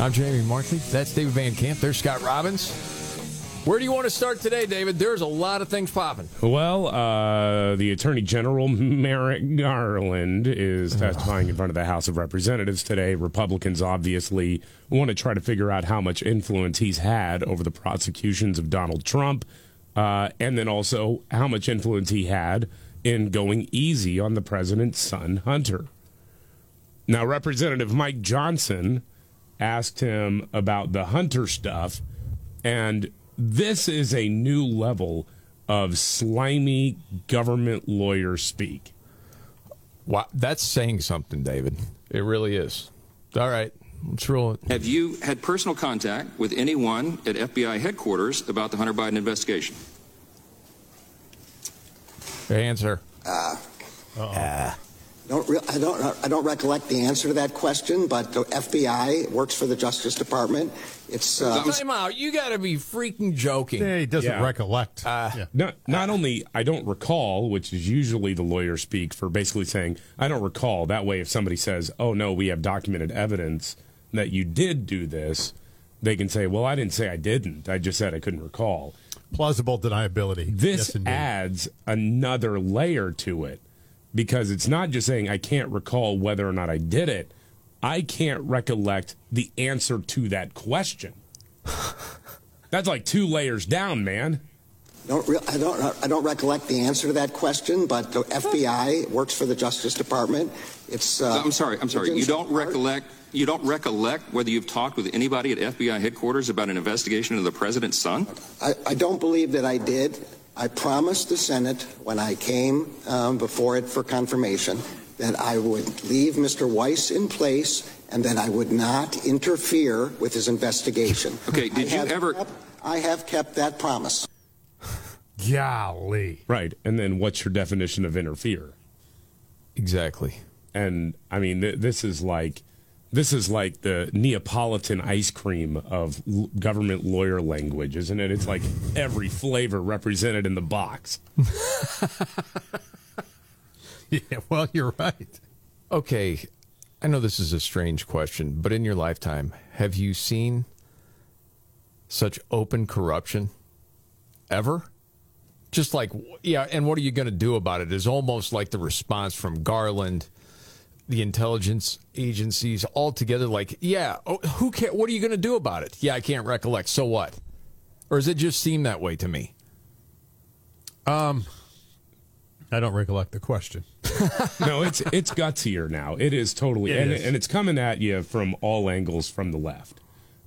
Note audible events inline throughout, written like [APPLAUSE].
I'm Jamie Markley. That's David Van Camp. There's Scott Robbins. Where do you want to start today, David? There's a lot of things popping. Well, uh, the Attorney General Merrick Garland is testifying in front of the House of Representatives today. Republicans obviously want to try to figure out how much influence he's had over the prosecutions of Donald Trump, uh, and then also how much influence he had in going easy on the president's son, Hunter. Now, Representative Mike Johnson asked him about the Hunter stuff, and this is a new level of slimy government lawyer speak. Wow, that's saying something, David. It really is. All right, let's roll it. Have you had personal contact with anyone at FBI headquarters about the Hunter Biden investigation? Answer. Uh, uh, don't re- I don't I don't recollect the answer to that question, but the FBI works for the Justice Department. It's uh, time out. You got to be freaking joking. Yeah, he doesn't Yeah. recollect. Uh, Yeah. Not, not only I don't recall, which is usually the lawyer speak for basically saying I don't recall. That way, if somebody says, "Oh no, we have documented evidence that you did do this," they can say, "Well, I didn't say I didn't. I just said I couldn't recall." Plausible deniability. This Yes, adds another layer to it because it's not just saying I can't recall whether or not I did it. I can't recollect the answer to that question. [LAUGHS] That's like two layers down, man. don't re- I don't I don't recollect the answer to that question, but the FBI works for the Justice Department. It's uh, I'm sorry. I'm sorry. You don't recollect. You don't recollect whether you've talked with anybody at FBI headquarters about an investigation of the president's son? I, I don't believe that I did. I promised the Senate when I came um, before it for confirmation that I would leave Mr. Weiss in place and that I would not interfere with his investigation. Okay, did I you ever- kept- I have kept that promise. Golly. Right. And then what's your definition of interfere? Exactly. And I mean, th- this is like this is like the Neapolitan ice cream of l- government lawyer language, isn't it? It's like every flavor represented in the box. [LAUGHS] Yeah, well, you're right. Okay, I know this is a strange question, but in your lifetime, have you seen such open corruption ever? Just like, yeah, and what are you going to do about it? Is almost like the response from Garland, the intelligence agencies, all together. Like, yeah, oh, who care? What are you going to do about it? Yeah, I can't recollect. So what? Or does it just seem that way to me? Um, I don't recollect the question. [LAUGHS] no, it's it's gutsier now. It is totally, It and, is. and it's coming at you from all angles from the left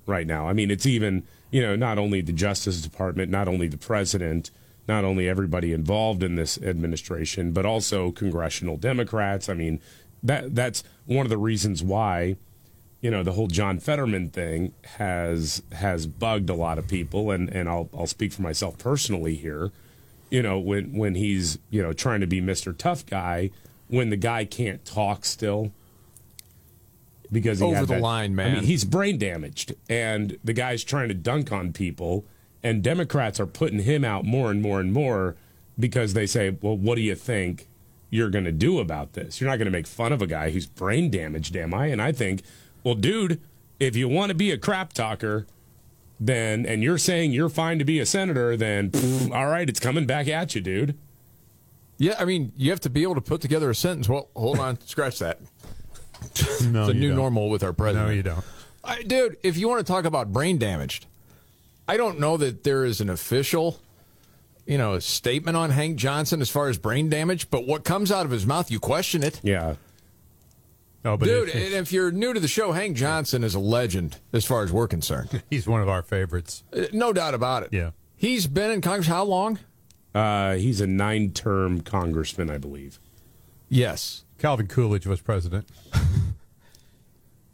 right now. I mean, it's even you know not only the Justice Department, not only the president, not only everybody involved in this administration, but also congressional Democrats. I mean, that that's one of the reasons why you know the whole John Fetterman thing has has bugged a lot of people, and and I'll I'll speak for myself personally here. You know when when he's you know trying to be Mister Tough Guy, when the guy can't talk still because he Over had the that- line, I man. mean, he's brain damaged, and the guy's trying to dunk on people, and Democrats are putting him out more and more and more because they say, "Well, what do you think you're going to do about this? You're not going to make fun of a guy who's brain damaged, am I?" And I think, well, dude, if you want to be a crap talker, then and you're saying you're fine to be a senator, then pff, all right, it's coming back at you, dude. Yeah, I mean, you have to be able to put together a sentence. Well, hold on, [LAUGHS] scratch that. No, it's a you new don't. normal with our president. No, you don't. I, dude, if you want to talk about brain damaged, I don't know that there is an official, you know, a statement on Hank Johnson as far as brain damage, but what comes out of his mouth, you question it. Yeah. No, but Dude, if- and if you're new to the show, Hank Johnson is a legend as far as we're concerned. [LAUGHS] he's one of our favorites. Uh, No doubt about it. Yeah. He's been in Congress how long? Uh, he's a nine-term congressman, I believe. Yes. Calvin Coolidge was president. [LAUGHS]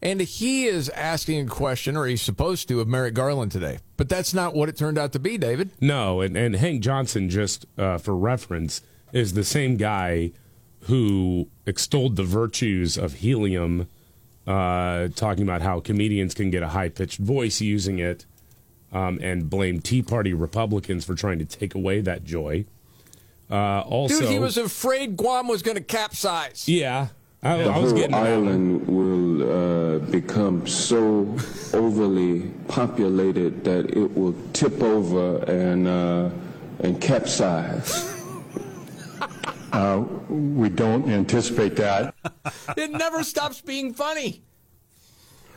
And he is asking a question, or he's supposed to, of Merrick Garland today. But that's not what it turned out to be, David. No, and, and Hank Johnson, just uh, for reference, is the same guy who extolled the virtues of helium, uh, talking about how comedians can get a high pitched voice using it, um, and blamed Tea Party Republicans for trying to take away that joy. Uh, also, Dude, he was afraid Guam was going to capsize. yeah, I, I was Pearl getting to. Island will uh, become so overly populated that it will tip over and uh, and capsize. [LAUGHS] Uh, we don't anticipate that. [LAUGHS] It never stops being funny.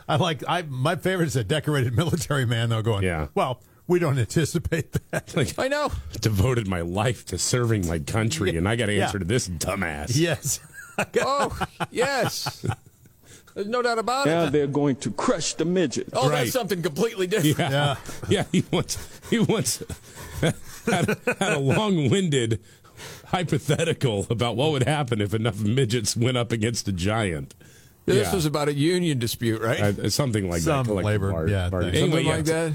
I like. I my favorite is a decorated [LAUGHS] military man though. Going. Yeah. Well, we don't anticipate that. Like, I know. devoted my life to serving my country, and I got to Yeah. answer to this dumbass. yes. [LAUGHS] Oh, yes. There's no doubt about Now it. they're going to crush the midget. Oh, Right. that's something completely different. Yeah, Yeah. yeah. He wants he wants [LAUGHS] had, had a long-winded hypothetical about what would happen if enough midgets went up against a giant. This Yeah. was about a union dispute, right? Uh, something like Some that. collective labor, bar- yeah, bargaining. thing. Anyway, Something yeah, like so- that.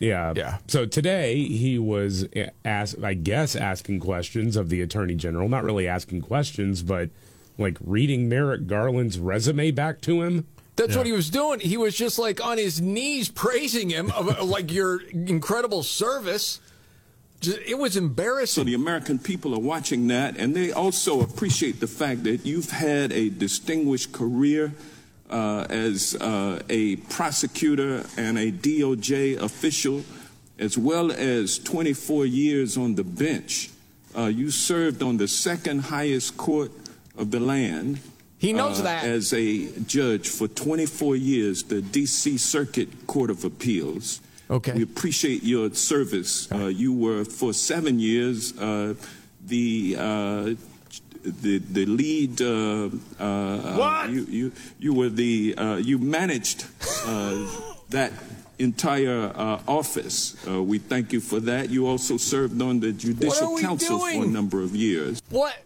Yeah. Yeah. So today he was asked, I guess, asking questions of the attorney general. Not really asking questions, but like reading Merrick Garland's resume back to him. That's what he was doing. He was just like on his knees praising him, of, like your incredible service. Just- It was embarrassing. So embarrassing. the American people are watching that, and they also appreciate the fact that you've had a distinguished career uh, as uh, a prosecutor and a DOJ official, as well as 24 years on the bench. Uh, you served on the second highest court of the land. He knows uh, that. As a judge for 24 years, the D.C. Circuit Court of Appeals. Okay. We appreciate your service. Uh, you were for seven years uh, the uh, the the lead. Uh, uh, What? You you you were the uh, you managed uh, [LAUGHS] that entire uh, office. Uh, we thank you for that. You also served on the Judicial Council for a number of years. What?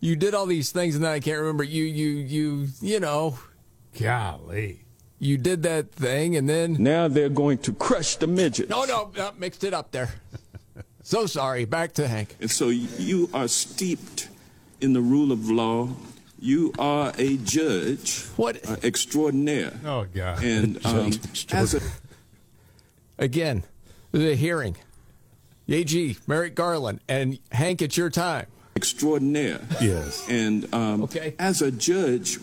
You did all these things, and then I can't remember. You, you, you, you know, Golly. you did that thing, and then Now they're going to crush the midget. no, no, no mixed it up there. So sorry. Back to Hank. And so you are steeped in the rule of law. You are a judge What? uh, extraordinaire. Oh God. And [LAUGHS] um, as a Again, the hearing. AG, Merrick Garland, and Hank, it's your time. Extraordinaire. Yes. And um, Okay. as a judge,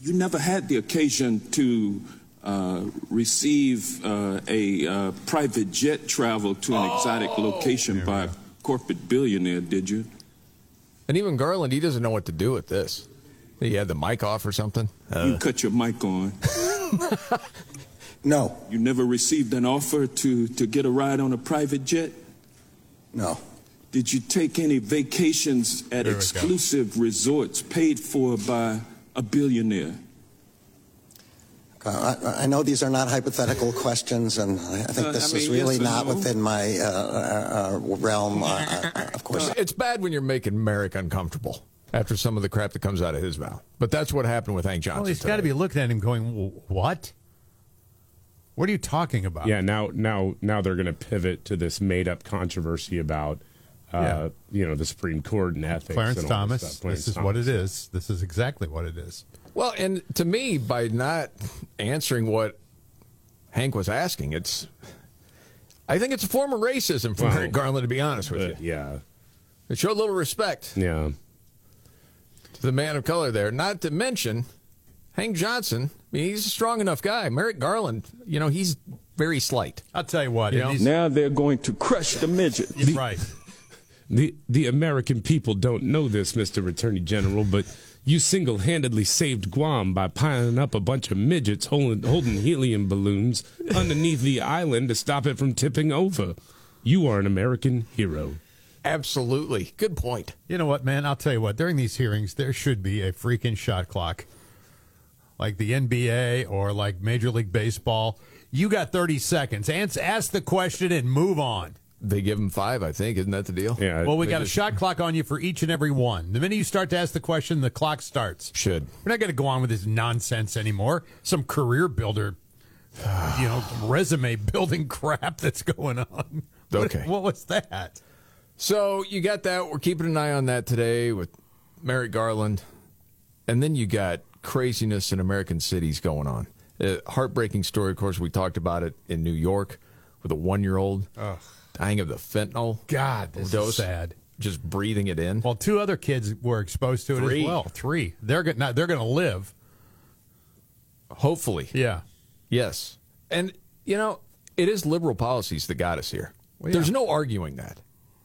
you never had the occasion to uh, receive uh, a uh, private jet travel to an exotic Oh. location by a corporate billionaire, did you? And even Garland, he doesn't know what to do with this. He had the mic off or something. you cut your mic on. [LAUGHS] No, You never received an offer to, to get a ride on a private jet? no. Did you take any vacations at There go. exclusive resorts paid for by a billionaire? Uh, I, I know these are not hypothetical questions, and I, I think Uh, this I is really yes not no? within my uh, uh, uh, realm. Uh, uh, of course, It's bad when you're making Merrick uncomfortable after some of the crap that comes out of his mouth. But that's what happened with Hank Johnson. Well, he's got to be looking at him going, "What? What are you talking about?" Yeah, now now now they're going to pivot to this made up controversy about uh, Yeah. you know the Supreme Court and ethics. Clarence and Thomas. This, stuff. Clarence this is Thomas. what it is. This is exactly what it is. Well, and to me, by not answering what Hank was asking, it's. I think it's a form of racism from Well, Merrick Garland, to be honest with Uh, you. yeah, It showed a little respect yeah. to the man of color there. Not to mention Hank Johnson. I mean, he's a strong enough guy. Merrick Garland, you know, he's very slight. I'll tell you what. You know? Now they're going to crush the midget. right. The the American people don't know this, Mr. Attorney General, but You single handedly saved Guam by piling up a bunch of midgets holding, holding helium balloons underneath the island to stop it from tipping over. You are an American hero. Absolutely. Good point. You know what, man? I'll tell you what. During these hearings, there should be a freaking shot clock, like the NBA or like Major League Baseball. You got 30 seconds. Ans- ask the question and move on. They give them five, I think. Isn't that the deal? Yeah. Well, we got just- a shot clock on you for each and every one. The minute you start to ask the question, the clock starts. Should. We're not going to go on with this nonsense anymore. Some career builder, [SIGHS] you know, resume building crap that's going on. [LAUGHS] What- Okay. What, was that? So you got that. We're keeping an eye on that today with Merrick Garland. And then you got craziness in American cities going on. A heartbreaking story, of course, we talked about it in New York with a one year old dying of the fentanyl. God, this dose, is sad. Just breathing it in. Well, two other kids were exposed to it Three. as well. Three. They're going. They're going to live. Hopefully. Yeah. Yes. And, you know, it is liberal policies that got us here. Well, There's no arguing that.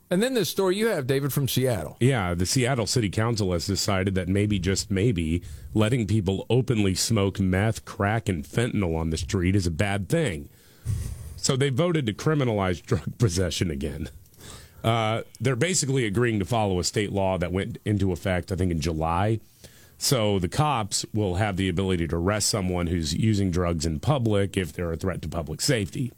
And then this story you have, David, from Seattle. Yeah, the Seattle City Council has decided that maybe, just maybe, letting people openly smoke meth, crack, and fentanyl on the street is a bad thing. So they voted to criminalize drug [LAUGHS] possession again. Uh, they're basically agreeing to follow a state law that went into effect, I think, in July. So the cops will have the ability to arrest someone who's using drugs in public if they're a threat to public safety.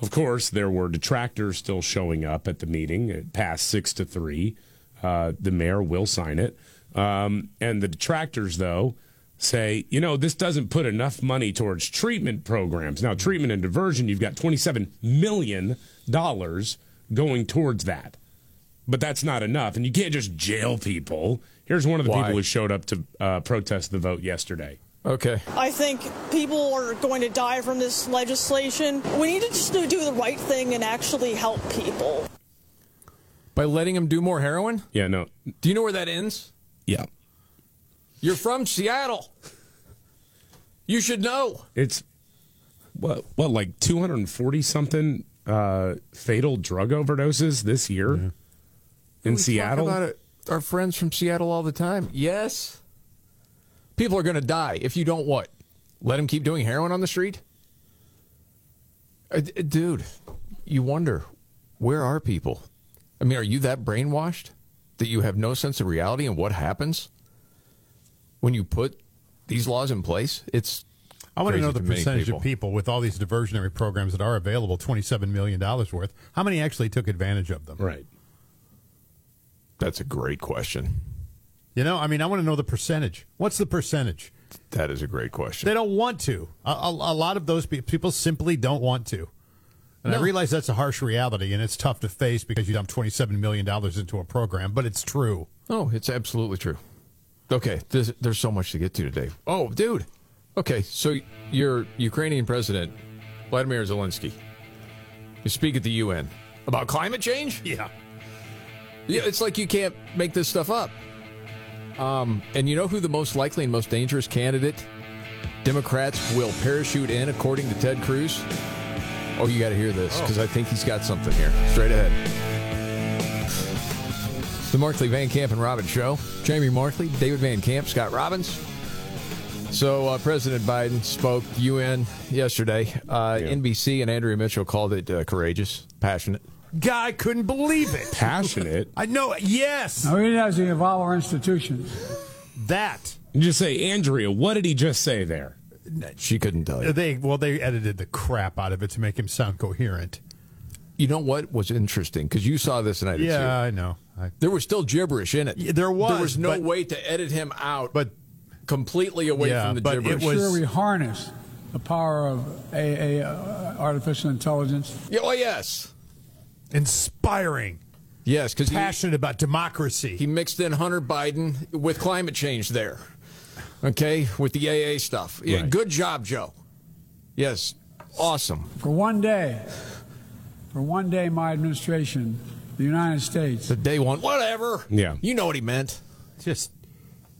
Of course, there were detractors still showing up at the meeting. It passed six to three. Uh, the mayor will sign it. Um, and the detractors, though, say, you know, this doesn't put enough money towards treatment programs. Now, treatment and diversion, you've got $27 million going towards that. But that's not enough. And you can't just jail people. Here's one of the Why? people who showed up to uh, protest the vote yesterday. Okay. I think people are going to die from this legislation. We need to just do the right thing and actually help people. By letting them do more heroin? Yeah, no. Do you know where that ends? Yeah. You're from Seattle. You should know. It's what what like 240 something uh, fatal drug overdoses this year in We Seattle. Talk about it. Our friends from Seattle all the time. Yes. People are going to die if you don't what? Let them keep doing heroin on the street? Uh, d- dude, you wonder where are people? I mean, are you that brainwashed that you have no sense of reality and what happens when you put these laws in place? It's I want to know the many percentage people. of people with all these diversionary programs that are available, $27 million worth. How many actually took advantage of them? Right. That's a great question. You know, I mean, I want to know the percentage. What's the percentage? That is a great question. They don't want to. A, a, a lot of those pe- people simply don't want to. And I realize that's a harsh reality and it's tough to face because you dump $27 million into a program, but it's true. Oh, it's absolutely true. Okay, there's, there's so much to get to today. Oh, dude. Okay, so your Ukrainian president, Vladimir Zelensky, you speak at the UN about climate change? Yeah. Yeah, it's like you can't make this stuff up. Um, and you know who the most likely and most dangerous candidate Democrats will parachute in, according to Ted Cruz? Oh, you got to hear this because I think he's got something here. Straight ahead. The Markley Van Camp and Robbins Show. Jamie Markley, David Van Camp, Scott Robbins. So uh, President Biden spoke UN yesterday. Uh, NBC and Andrea Mitchell called it uh, courageous, passionate. Guy couldn't believe it. Passionate. I know. Yes. Now, it has to involve our institutions. That. You just say, Andrea, what did he just say there? She couldn't tell you. They well, they edited the crap out of it to make him sound coherent. You know what was interesting? Because you saw this and I did Yeah, too. I know. I, There was still gibberish in it. Yeah, there was, There was no but- way to edit him out, but completely away Yeah, from the but it gibberish. was- Sure, we harness the power of a, a, uh, artificial intelligence. Yeah, well, yes, inspiring, yes, because he, passionate about democracy. he mixed in Hunter Biden with climate change there. Okay, with the AA stuff. Yeah, Right. good job, Joe. Yes, awesome. For one day, for one day, my administration, the United States, The day one, whatever. Yeah. you know what he meant. just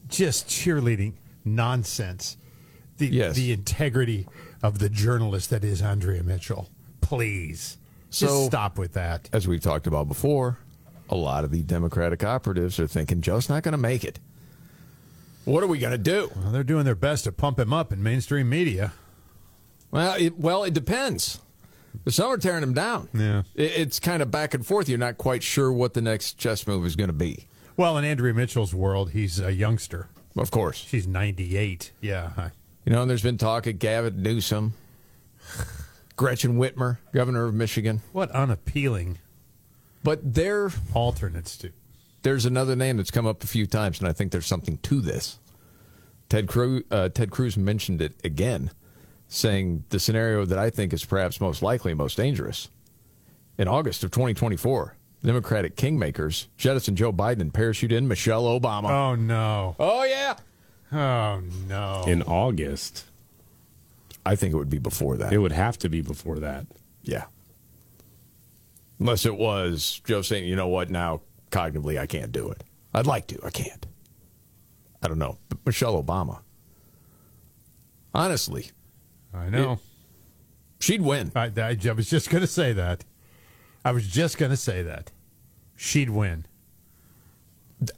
just cheerleading nonsense. The Yes. the integrity of the journalist that is Andrea Mitchell. Please. So- just stop with that. As we've talked about before, a lot of the Democratic operatives are thinking Joe's not going to make it. What are we going to do? Well, they're doing their best to pump him up in mainstream media. Well, it, well, it depends. Some are tearing him down. Yeah. It, it's kind of back and forth. You're not quite sure what the next chess move is going to be. Well, in Andrea Mitchell's world, he's a youngster. Of course. She's 98. Yeah. You know, and there's been talk of Gavin Newsom, Gretchen Whitmer, governor of Michigan. What unappealing But there, alternates to. there's another name that's come up a few times, and I think there's something to this. Ted Cruz, uh, Ted Cruz mentioned it again, saying the scenario that I think is perhaps most likely, most dangerous. In August of 2024, Democratic kingmakers jettison Joe Biden and parachute in Michelle Obama. Oh, no. Oh, yeah. Oh, no. In August. I think it would be before that. It would have to be before that. Yeah. Unless it was Joe saying, you know what, now cognitively I can't do it. I'd like to, I can't. I don't know. But Michelle Obama. Honestly, I know. she'd win. I, I, I was just going to say that. I was just going to say that. She'd win.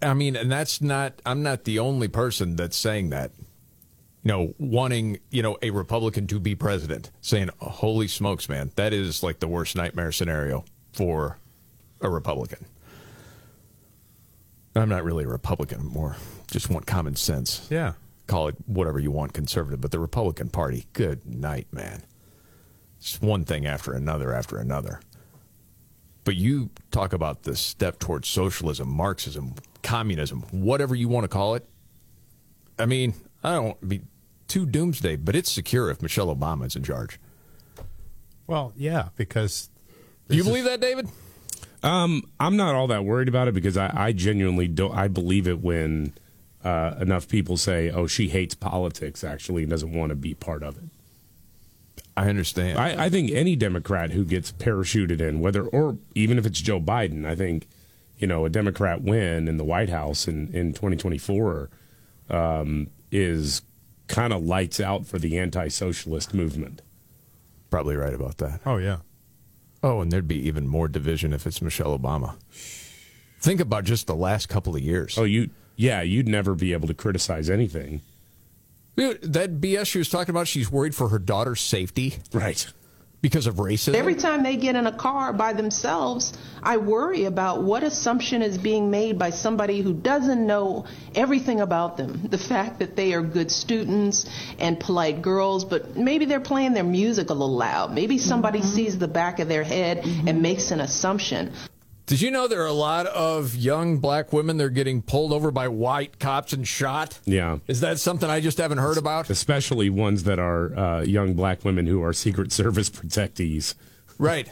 I mean, and that's not, I'm not the only person that's saying that. You know, wanting, you know, a Republican to be president, saying, holy smokes, man, that is like the worst nightmare scenario for a Republican. I'm not really a Republican, more just want common sense. Yeah. Call it whatever you want, conservative, but the Republican Party, good night, man. It's one thing after another after another. But you talk about the step towards socialism, Marxism, communism, whatever you want to call it. I mean, I don't be too doomsday, but it's secure if Michelle Obama is in charge. Well, yeah, because. Do you believe that, David? Um, I'm not all that worried about it because I, I genuinely don't. I believe it when uh, enough people say, "Oh, she hates politics," actually, and doesn't want to be part of it. I understand. I, I think any Democrat who gets parachuted in, whether or even if it's Joe Biden, I think you know a Democrat win in the White House in in 2024 um, is kind of lights out for the anti-socialist movement. Probably right about that. Oh, yeah. Oh, and there'd be even more division if it's Michelle Obama. Think about just the last couple of years. Oh, you yeah, you'd never be able to criticize anything. That BS she was talking about, she's worried for her daughter's safety. Right. Because of racism. Every time they get in a car by themselves, I worry about what assumption is being made by somebody who doesn't know everything about them. The fact that they are good students and polite girls, but maybe they're playing their music a little loud. Maybe somebody mm-hmm. sees the back of their head and mm-hmm. makes an assumption. Did you know there are a lot of young black women that are getting pulled over by white cops and shot? Yeah. Is that something I just haven't heard about? Especially ones that are uh, young black women who are Secret Service [LAUGHS] protectees. Right.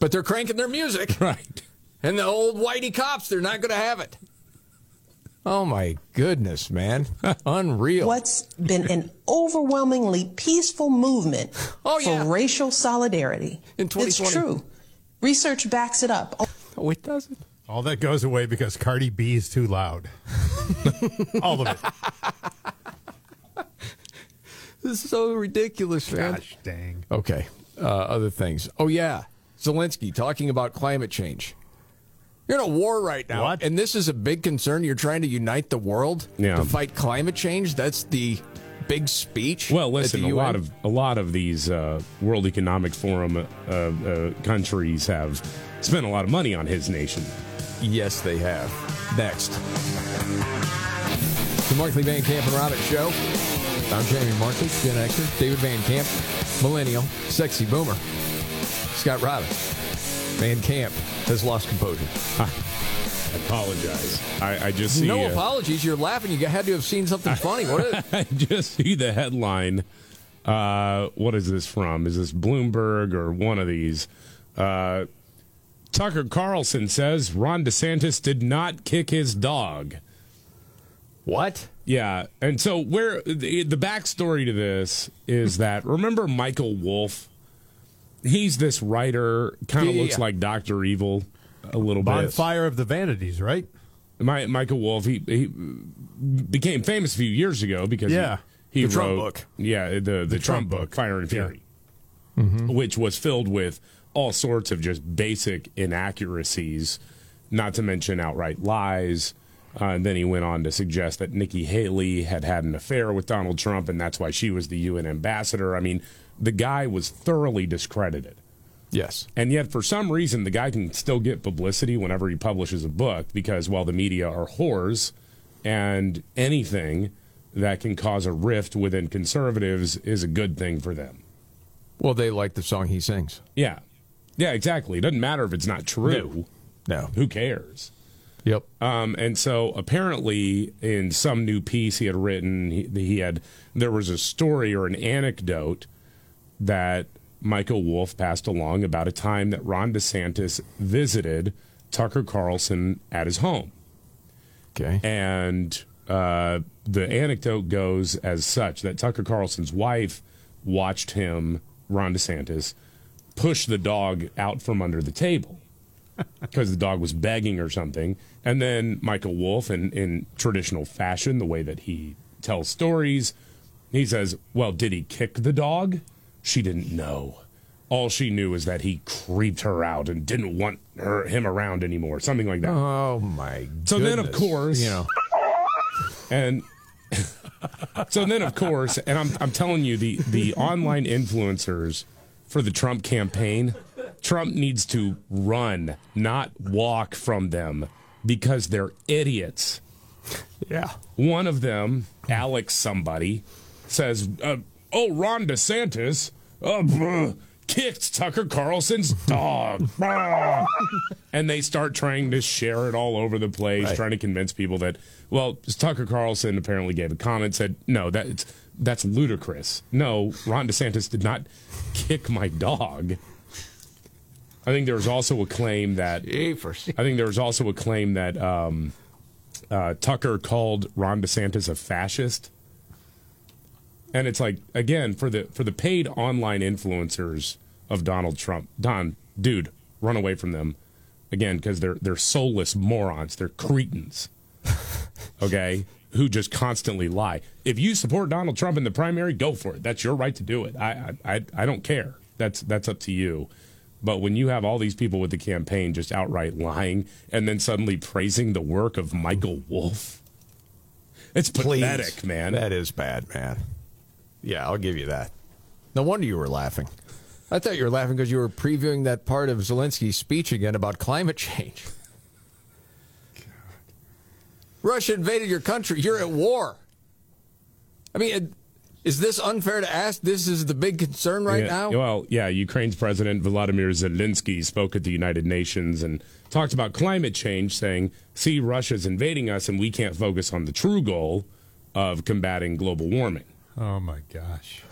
But they're cranking their music. [LAUGHS] Right. And the old whitey cops, they're not going to have it. Oh my goodness, man. [LAUGHS] Unreal. What's been an overwhelmingly peaceful movement Oh, yeah. for racial solidarity. In 2020. It's true. Research backs it up. Oh, it doesn't. All that goes away because Cardi B is too loud. [LAUGHS] All of it. This is so ridiculous, man. Gosh dang. Okay. Uh, other things. Oh, yeah. Zelensky talking about climate change. You're in a war right now. What? And this is a big concern. You're trying to unite the world Yeah. to fight climate change. That's the big speech. Well, listen, a lot of a lot of these uh, World Economic Forum uh, uh, countries have spent a lot of money on his nation. Yes, they have. Next. The Markley Van Camp and Robbins Show. I'm Jamie Markley, Gen Xer. David Van Camp, Millennial, Sexy Boomer. Scott Robbins. Van Camp has lost composure. I apologize. I, I just see no uh, apologies. You're laughing. You had to have seen something [LAUGHS] funny. What is I just see the headline. Uh, what is this from? Is this Bloomberg or one of these? Uh, Tucker Carlson says Ron DeSantis did not kick his dog. What? Yeah, and so where the, the backstory to this is that remember Michael Wolff? He's this writer, kind of Yeah, looks yeah. like Doctor Evil a little bit. Bonfire of the Vanities, right? My, Michael Wolff, he, he became famous a few years ago because Yeah. he, he The Trump wrote book. yeah the the, Trump, Trump book, book. Fire and Yeah. Fury, which was filled with all sorts of just basic inaccuracies, not to mention outright lies. Uh, and then he went on to suggest that Nikki Haley had had an affair with Donald Trump, and that's why she was the UN ambassador. I mean, the guy was thoroughly discredited. Yes. And yet, for some reason, the guy can still get publicity whenever he publishes a book because, well, the media are whores, and anything that can cause a rift within conservatives is a good thing for them. Well, they like the song he sings. Yeah. Yeah, exactly. It doesn't matter if it's not true. No. Who cares? Yep. Um, and so apparently, in some new piece he had written, he, he had there was a story or an anecdote that Michael Wolff passed along about a time that Ron DeSantis visited Tucker Carlson at his home. Okay. And uh, the anecdote goes as such that Tucker Carlson's wife watched him, Ron DeSantis, push the dog out from under the table [LAUGHS] because the dog was begging or something. And then Michael Wolff, in, in traditional fashion, the way that he tells stories, he says, Well, did he kick the dog? She didn't know. All she knew is that he creeped her out and didn't want her him around anymore, something like that. Oh my! God. So then, of course, you know, and [LAUGHS] so then, of course, and I'm I'm telling you, the the online influencers for the Trump campaign, Trump needs to run, not walk from them, because they're idiots. Yeah. One of them, Alex somebody, says, uh, "Oh, Ron DeSantis." Bruh, kicked Tucker Carlson's dog. [LAUGHS] And they start trying to share it all over the place, Right. trying to convince people that, well, Tucker Carlson apparently gave a comment, said, no, that's, that's ludicrous. No, Ron DeSantis did not kick my dog. I think there was also a claim that. I think there was also a claim that um, uh, Tucker called Ron DeSantis a fascist. And it's like again for the for the paid online influencers of Donald Trump, Don, dude, run away from them again because they're they're soulless morons, they're cretins. [LAUGHS] Okay, who just constantly lie. If you support Donald Trump in the primary, go for it. That's your right to do it. I I I, don't care. That's that's up to you. But when you have all these people with the campaign just outright lying and then suddenly praising the work of Michael Wolff, it's Please. pathetic, man. That is bad, man. Yeah, I'll give you that. No wonder you were laughing. I thought you were laughing because you were previewing that part of Zelensky's speech again about climate [LAUGHS] change. Russia invaded your country. You're at war. I mean, is this unfair to ask? This is the big concern right Yeah, now. Well, yeah, Ukraine's President Volodymyr Zelensky spoke at the United Nations and talked about climate change, saying, see, Russia's invading us and we can't focus on the true goal of combating global warming. Oh my gosh.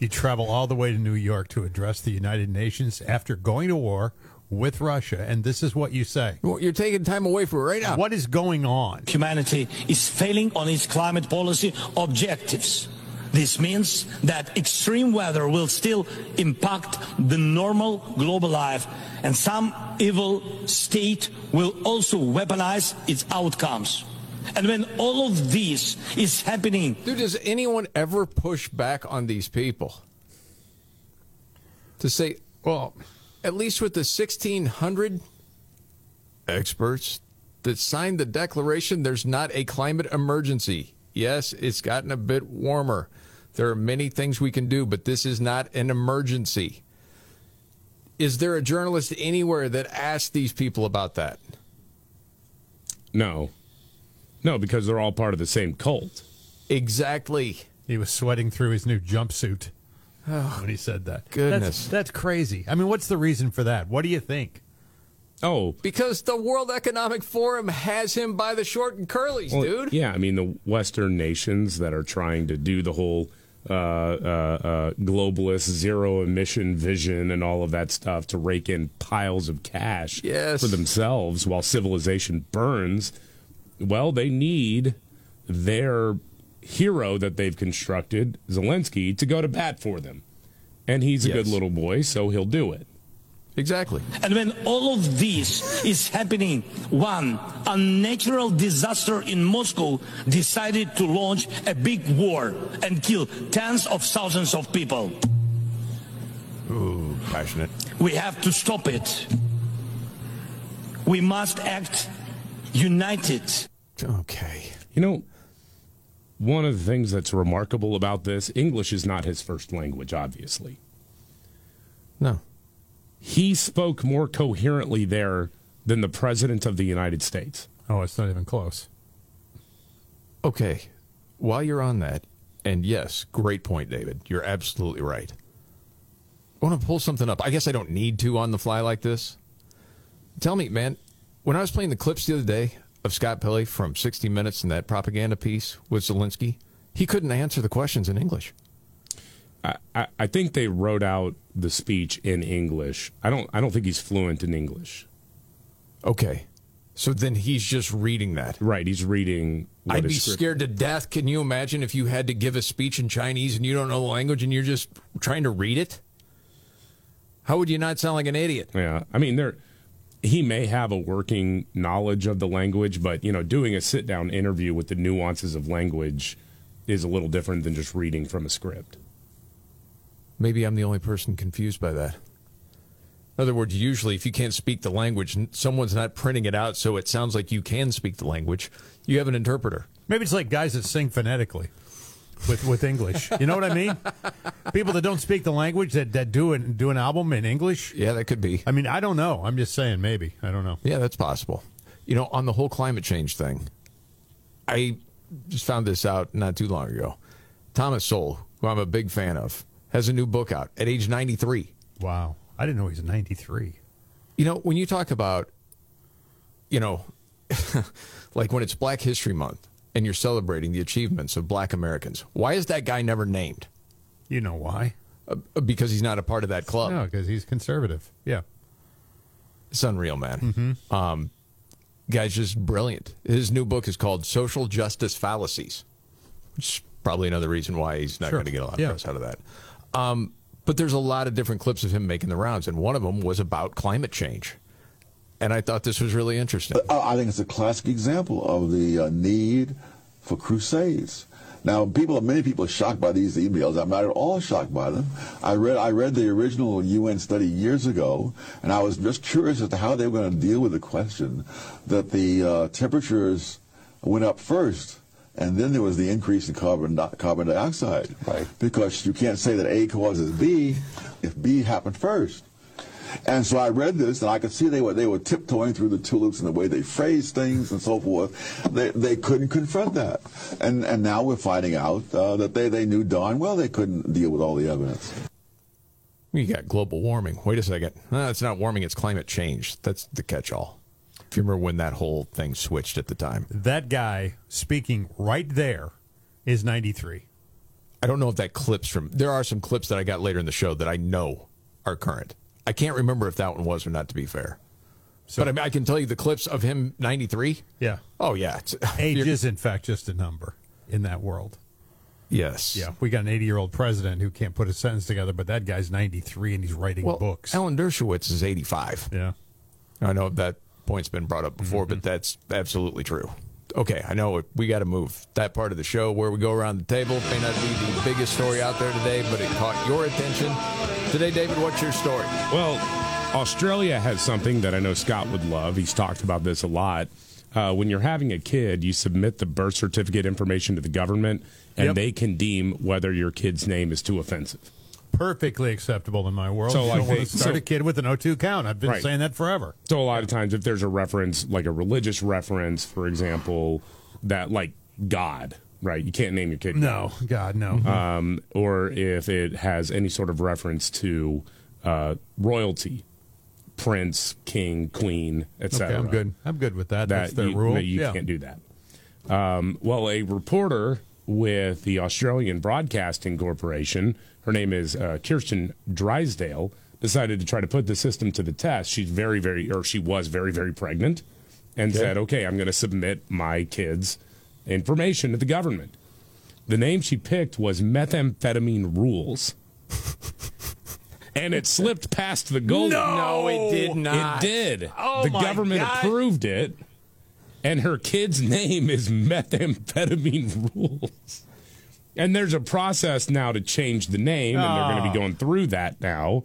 you travel all the way to New York to address the United Nations after going to war with Russia, and this is what you say. Well, you're taking time away from it right now. What is going on? Humanity is failing on its climate policy objectives. This means that extreme weather will still impact the normal global life, and some evil state will also weaponize its outcomes. And when all of this is happening, Dude, does anyone ever push back on these people? To say, well, at least with the 1,600 experts that signed the declaration, there's not a climate emergency. Yes, it's gotten a bit warmer. There are many things we can do, but this is not an emergency. Is there a journalist anywhere that asked these people about that? No. No, because they're all part of the same cult. Exactly. He was sweating through his new jumpsuit Oh, when he said that. goodness. That's, that's crazy. I mean, what's the reason for that? What do you think? Oh, Because the World Economic Forum has him by the short and curlies, well, dude. Yeah, I mean, the Western nations that are trying to do the whole uh, uh, uh, globalist zero emission vision and all of that stuff to rake in piles of cash Yes. for themselves while civilization burns. Well, they need their hero that they've constructed, Zelensky, to go to bat for them. And he's a good little boy, so he'll do it. Exactly. And when all of this is happening, one unnatural disaster in Moscow decided to launch a big war and kill tens of thousands of people. Ooh, passionate. We have to stop it. We must act united. Okay. You know, one of the things that's remarkable about this, English is not his first language, obviously. No. He spoke more coherently there than the President of the United States. Oh, it's not even close. Okay. While you're on that, and yes, great point, David. You're absolutely right. I want to pull something up. I guess I don't need to on the fly like this. Tell me, man, when I was playing the clips the other day of Scott Pelley from 60 Minutes and that propaganda piece with Zelensky, he couldn't answer the questions in English. I, I, I think they wrote out the speech in English. I don't I don't think he's fluent in English. Okay. So then he's just reading that. Right, he's reading what I'd be script- scared to death. Can you imagine if you had to give a speech in Chinese and you don't know the language and you're just trying to read it? How would you not sound like an idiot? Yeah, I mean, there he may have a working knowledge of the language, but you know, doing a sit down interview with the nuances of language is a little different than just reading from a script. Maybe I'm the only person confused by that. In other words, usually if you can't speak the language, someone's not printing it out so it sounds like you can speak the language. You have an interpreter. Maybe it's like guys that sing phonetically with with English. You know what I mean? People that don't speak the language that, that do an, do an album in English. Yeah, that could be. I mean, I don't know. I'm just saying maybe. I don't know. Yeah, that's possible. You know, on the whole climate change thing, I just found this out not too long ago. Thomas Sowell, who I'm a big fan of, has a new book out at age 93. Wow. I didn't know he's 93. You know, when you talk about, you know, [LAUGHS] like when it's Black History Month and you're celebrating the achievements of black Americans, why is that guy never named? You know why? Uh, because he's not a part of that club. No, because he's conservative. Yeah. It's unreal, man. Mm-hmm. Um, guy's just brilliant. His new book is called Social Justice Fallacies, which is probably another reason why he's not Sure. going to get a lot of Yeah. press out of that. Um, but there's a lot of different clips of him making the rounds, and one of them was about climate change. And I thought this was really interesting. I I think it's a classic example of the uh, need for crusades. Now, people, many people are shocked by these emails. I'm not at all shocked by them. I read, I read the original UN study years ago, and I was just curious as to how they were going to deal with the question that the uh, temperatures went up first, and then there was the increase in carbon di- carbon dioxide. Right. Because you can't say that A causes B if B happened first. And so I read this, and I could see they were they were tiptoeing through the tulips and the way they phrased things and so forth. They they couldn't confront that, and and now we're finding out uh, that they they knew darn well they couldn't deal with all the evidence. You got global warming. Wait a second. No, it's not warming, it's climate change. That's the catch all. If you remember when that whole thing switched at the time. That guy speaking right there is 93. I don't know if that clips from. There are some clips that I got later in the show that I know are current. I can't remember if that one was or not, to be fair. but I, mean, I can tell you the clips of him 93. Yeah. Oh, yeah. [LAUGHS] Age is, in fact, just a number in that world. Yes. Yeah. We got an 80 year old president who can't put a sentence together, but that guy's 93 and he's writing Well, books. Alan Dershowitz is 85. Yeah. I know that point's been brought up before, but mm-hmm. that's absolutely true. Okay, I know we got to move that part of the show where we go around the table. May not be the biggest story out there today, but it caught your attention. Today, David, what's your story? Well, Australia has something that I know Scott would love. He's talked about this a lot. Uh, when you're having a kid, you submit the birth certificate information to the government, and Yep. they can deem whether your kid's name is too offensive. Perfectly acceptable in my world. So, you like, don't want they- to start so- a kid with an O2 count. I've been Right. saying that forever. So a lot of times, if there's a reference, like a religious reference, for example, that like God, right? You can't name your kid. No, God, no. Um, or if it has any sort of reference to uh, royalty, prince, king, queen, etc. Okay, I'm good. I'm good with that. That's their you, rule. you Yeah. can't do that. Um, well, a reporter with the Australian Broadcasting Corporation, her name is uh, Kirsten Drysdale, decided to try to put the system to the test. She's very, very, or she was very, very pregnant, and Okay. said, "Okay, I'm going to submit my kids' information to the government." The name she picked was Methamphetamine Rules. And it slipped past the goal. No, it did not. It did. Oh, the my government God. approved it, and her kid's name is Methamphetamine Rules. And there's a process now to change the name, and they're going to Ah. be going through that now.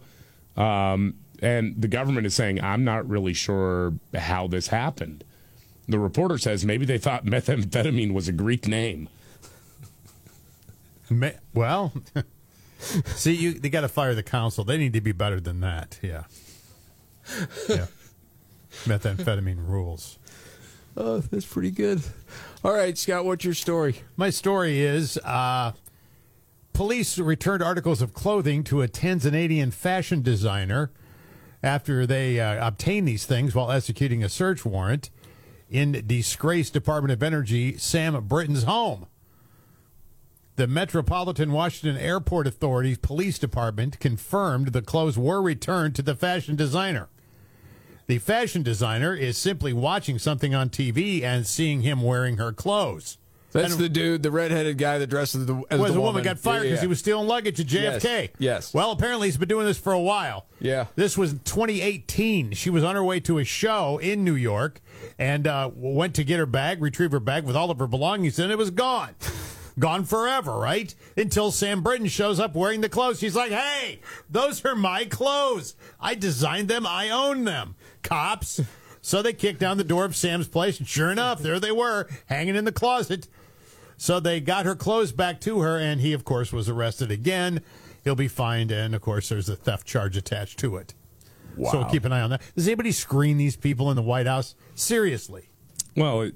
Um, and the government is saying, I'm not really sure how this happened. The reporter says maybe they thought methamphetamine was a Greek name. Ma- well, [LAUGHS] see, you they got to fire the council. They need to be better than that. Yeah, yeah. [LAUGHS] Methamphetamine rules. Oh, that's pretty good. All right, Scott, what's your story? My story is uh, police returned articles of clothing to a Tanzanian fashion designer after they uh, obtained these things while executing a search warrant in disgraced Department of Energy Sam Brinton's home. The Metropolitan Washington Airport Authority's police department confirmed the clothes were returned to the fashion designer. The fashion designer is simply watching something on TV and seeing him wearing her clothes. That's And the dude, the redheaded guy that dresses as the, as was the a woman got fired because Yeah, he was stealing luggage at Yes, JFK. yes. Well, apparently he's been doing this for a while. Yeah. This was 2018. She was on her way to a show in New York and uh, went to get her bag, retrieve her bag with all of her belongings, and it was gone. [LAUGHS] Gone forever, right? Until Sam Brinton shows up wearing the clothes. She's like, hey, those are my clothes. I designed them. I own them. Cops. So they kicked down the door of Sam's place, and sure enough, there they were, hanging in the closet. So they got her clothes back to her, and he, of course, was arrested again. He'll be fined, and of course, there's a theft charge attached to it. Wow. So keep an eye on that. Does anybody screen these people in the White House? Seriously. Well, it,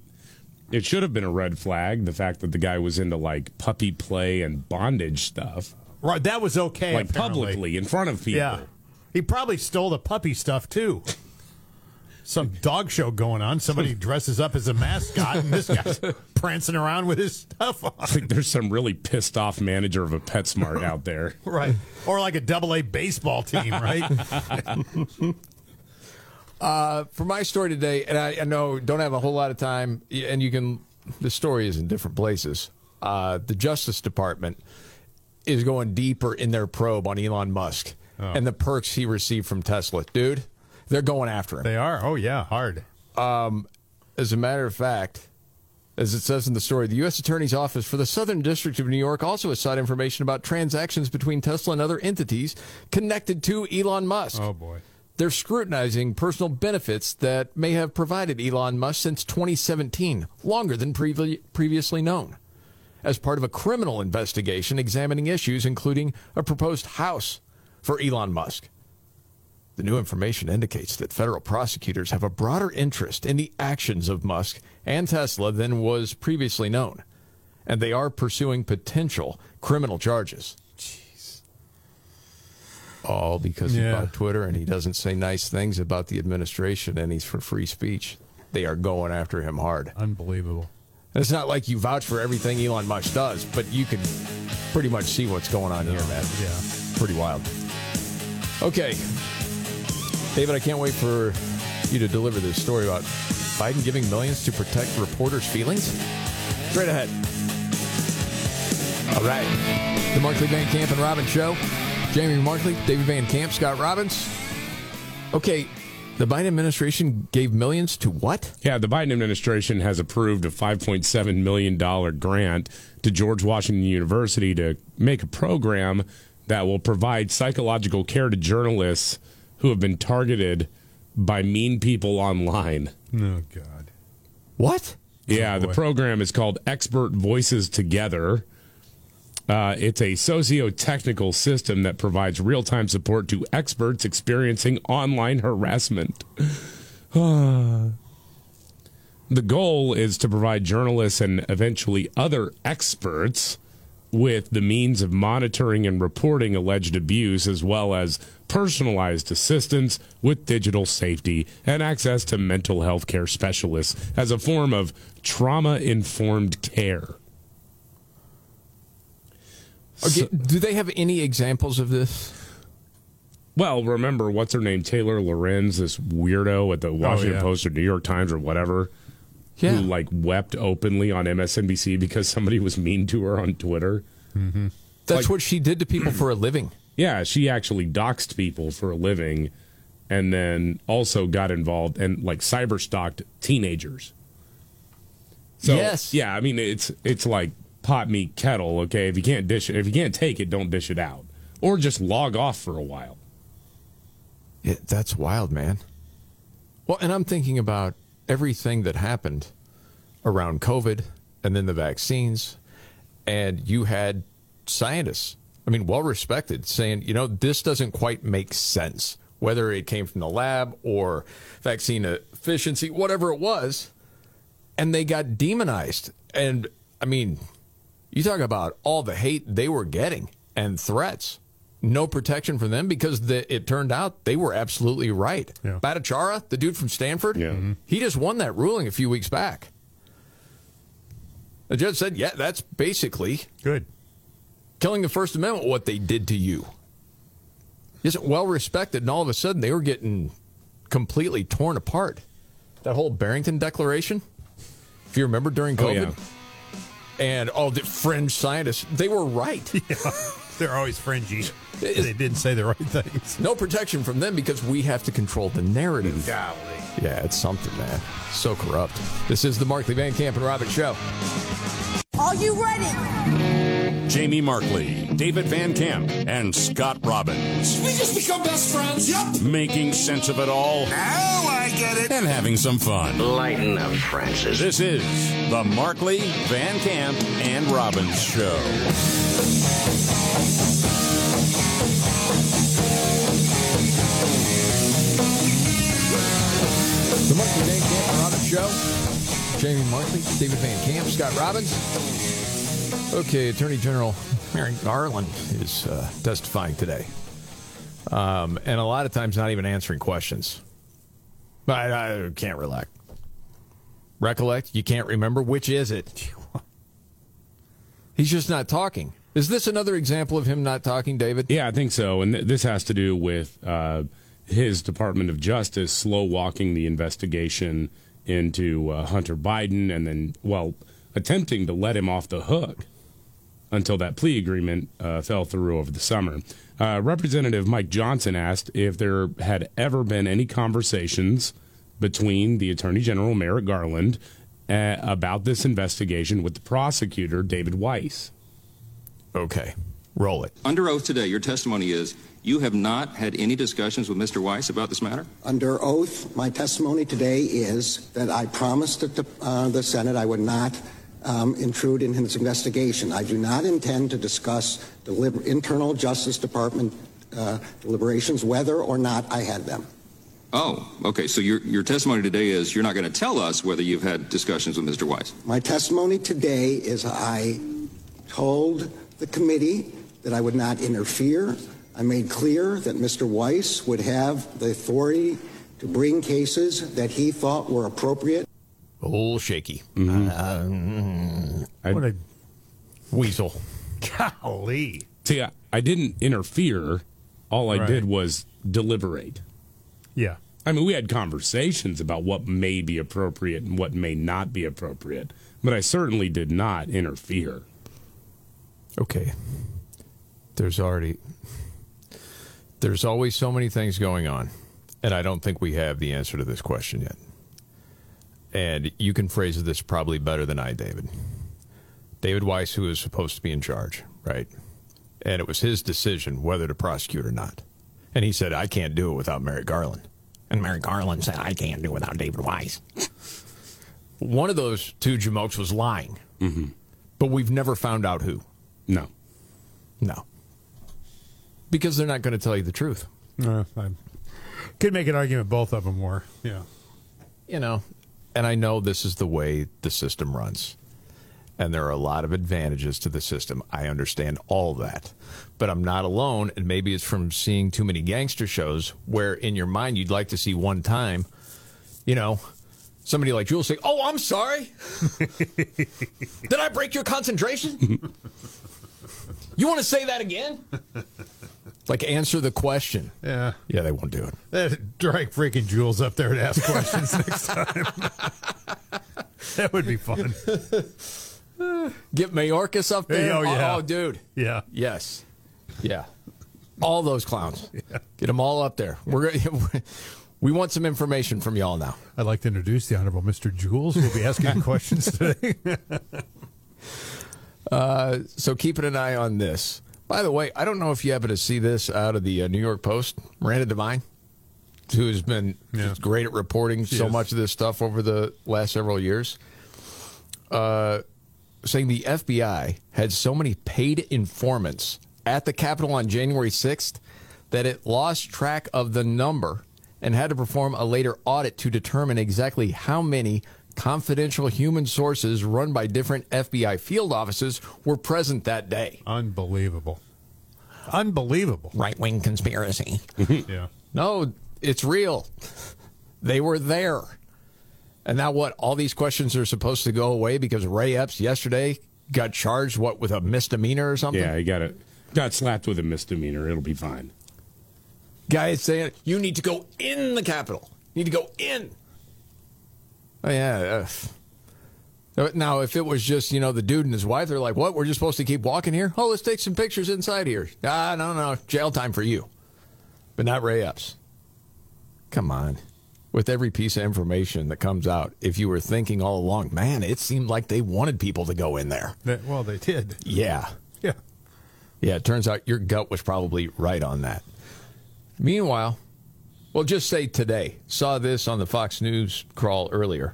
it should have been a red flag. The fact that the guy was into like puppy play and bondage stuff, Right, that was okay. like apparently. publicly in front of people. Yeah. He probably stole the puppy stuff, too. Some dog show going on. Somebody [LAUGHS] dresses up as a mascot, and this guy's [LAUGHS] prancing around with his stuff on. I think there's some really pissed off manager of a PetSmart out there. [LAUGHS] Right. Or like a double A baseball team, right? Uh, for my story today, and I, I know don't have a whole lot of time, and you can. The story is in different places. Uh, the Justice Department is going deeper in their probe on Elon Musk and the perks he received from Tesla. Dude, they're going after him. They are. Oh, yeah, hard. Um, as a matter of fact, as it says in the story, the U.S. Attorney's Office for the Southern District of New York also has sought information about transactions between Tesla and other entities connected to Elon Musk. Oh, boy. They're scrutinizing personal benefits that may have provided Elon Musk since 2017, longer than previ- previously known, as part of a criminal investigation examining issues including a proposed house for Elon Musk. The new information indicates that federal prosecutors have a broader interest in the actions of Musk and Tesla than was previously known, and they are pursuing potential criminal charges. Jeez. All because he Yeah. bought Twitter and he doesn't say nice things about the administration and he's for free speech. They are going after him hard. Unbelievable. And it's not like you vouch for everything Elon Musk does, but you can pretty much see what's going on here, man. Yeah. Pretty wild. Okay. David, I can't wait for you to deliver this story about Biden giving millions to protect reporters' feelings. Straight ahead. All right. The Markley Van Camp and Robbins Show. Jamie Markley, David Van Camp, Scott Robbins. Okay. The Biden administration gave millions to what? Yeah, the Biden administration has approved a $5.7 million grant to George Washington University to make a program that will provide psychological care to journalists who have been targeted by mean people online. Oh, God. What? Yeah, the program is called Expert Voices Together. Uh, it's a socio technical system that provides real time support to experts experiencing online harassment. [SIGHS] the goal is to provide journalists and eventually other experts with the means of monitoring and reporting alleged abuse, as well as personalized assistance with digital safety and access to mental health care specialists as a form of trauma informed care. Okay, do they have any examples of this? Well, remember what's her name? Taylor Lorenz, this weirdo at the oh, Washington yeah. Post or New York Times or whatever, Yeah. who like wept openly on MSNBC because somebody was mean to her on Twitter. Mm-hmm. That's Like- what she did to people for a living. [CLEARS THROAT] Yeah, she actually doxed people for a living, and then also got involved and like cyber stalked teenagers. So Yes. yeah, I mean it's it's like pot meet kettle. Okay, if you can't dish it, if you can't take it, don't dish it out, or just log off for a while. Yeah, that's wild, man. Well, and I'm thinking about everything that happened around COVID and then the vaccines, and you had scientists, I mean, well respected, saying, you know, this doesn't quite make sense, whether it came from the lab or vaccine efficiency, whatever it was. And they got demonized. And I mean, you talk about all the hate they were getting and threats. No protection for them because the, it turned out they were absolutely right. Yeah. Bhattacharya, the dude from Stanford, Yeah. Mhm. he just won that ruling a few weeks back. The judge said, yeah, that's basically Good. killing the First Amendment, what they did to you. Isn't well respected, and all of a sudden they were getting completely torn apart. That whole Barrington Declaration, if you remember during Oh, COVID, and all the fringe scientists, they were right. [LAUGHS] They're always fringy. They didn't say the right things. No protection from them because we have to control the narrative. Golly. Yeah, it's something, man. So corrupt. This is the Markley Van Camp and Robin Show. Are you ready? Jamie Markley, David Van Camp, and Scott Robbins. We just become best friends. Yep. Making sense of it all Now I get it. and having some fun. Lighten up, Francis. This is the Markley, Van Camp, and Robbins Show. Show. Jamie Markley, David Van Camp, Scott Robbins. Okay, Attorney General Merrick Garland is uh, testifying today. Um, and a lot of times not even answering questions. I, I can't recollect. Recollect? You can't remember? Which is it? He's just not talking. Is this another example of him not talking, David? Yeah, I think so. And th- this has to do with uh, his Department of Justice slow walking the investigation into uh, Hunter Biden and then, well, attempting to let him off the hook until that plea agreement uh, fell through over the summer. Uh, Representative Mike Johnson asked if there had ever been any conversations between the Attorney General Merrick Garland uh, about this investigation with the prosecutor David Weiss. Okay, roll it. Under oath today, your testimony is you have not had any discussions with Mr. Weiss about this matter? Under oath, my testimony today is that I promised the, uh, the Senate I would not um, intrude in his investigation. I do not intend to discuss the liber- internal Justice Department uh, deliberations, whether or not I had them. Oh, okay. So your, your testimony today is you're not going to tell us whether you've had discussions with Mr. Weiss. My testimony today is I told the committee that I would not interfere. I made clear that Mr. Weiss would have the authority to bring cases that he thought were appropriate. A little shaky. I- What a Weasel. golly. See, I, I didn't interfere. All I Right. did was deliberate. Yeah. I mean, we had conversations about what may be appropriate and what may not be appropriate, but I certainly did not interfere. Okay. There's already there's always so many things going on, and I don't think we have the answer to this question yet. And you can phrase this probably better than I, David. David Weiss, who is supposed to be in charge, right? And it was his decision whether to prosecute or not. And he said, I can't do it without Merrick Garland. And Merrick Garland said, I can't do it without David Weiss. One of those two jamokes was lying. Mm-hmm. But we've never found out who. No. No. Because they're not going to tell you the truth. I could make an argument both of them were. Yeah. You know, and I know this is the way the system runs. And there are a lot of advantages to the system. I understand all that. But I'm not alone. And maybe it's from seeing too many gangster shows where in your mind you'd like to see one time, you know, somebody like Jules say, Oh, I'm sorry. Did I break your concentration? [LAUGHS] you want to say that again? Like, answer the question. Yeah. Yeah, they won't do it. Uh, Drag freaking Jules up there to ask [LAUGHS] questions next time. [LAUGHS] that would be fun. Get Mayorkas up there. Oh, yeah. Oh, dude. Yeah. Yes. Yeah. All those clowns. [LAUGHS] Get them all up there. We're gonna- we want some information from y'all now. I'd like to introduce the Honorable Mr. Jules. We'll be asking questions today. Uh, so keeping an eye on this. By the way, I don't know if you happen to see this out of the uh, New York Post. Miranda Devine. who's been just great at reporting She so is. much of this stuff over the last several years, uh, saying the FBI had so many paid informants at the Capitol on January 6th that it lost track of the number and had to perform a later audit to determine exactly how many confidential human sources run by different FBI field offices were present that day. Unbelievable. Unbelievable. Right wing conspiracy. [LAUGHS] yeah. No, it's real. They were there. And now what? All these questions are supposed to go away because Ray Epps yesterday got charged what with a misdemeanor or something? Yeah, he got it. Got slapped with a misdemeanor. It'll be fine. Guy is saying you need to go in the Capitol. You need to go in. Oh yeah. Now, if it was just you know the dude and his wife, they're like, "What? We're just supposed to keep walking here? Oh, let's take some pictures inside here." Ah, no, no, jail time for you, but not Ray Epps. Come on. With every piece of information that comes out, if you were thinking all along, man, it seemed like they wanted people to go in there. That- well, they did. Yeah. Yeah. Yeah, it turns out your gut was probably right on that. Meanwhile, well, just say today, saw this on the Fox News crawl earlier.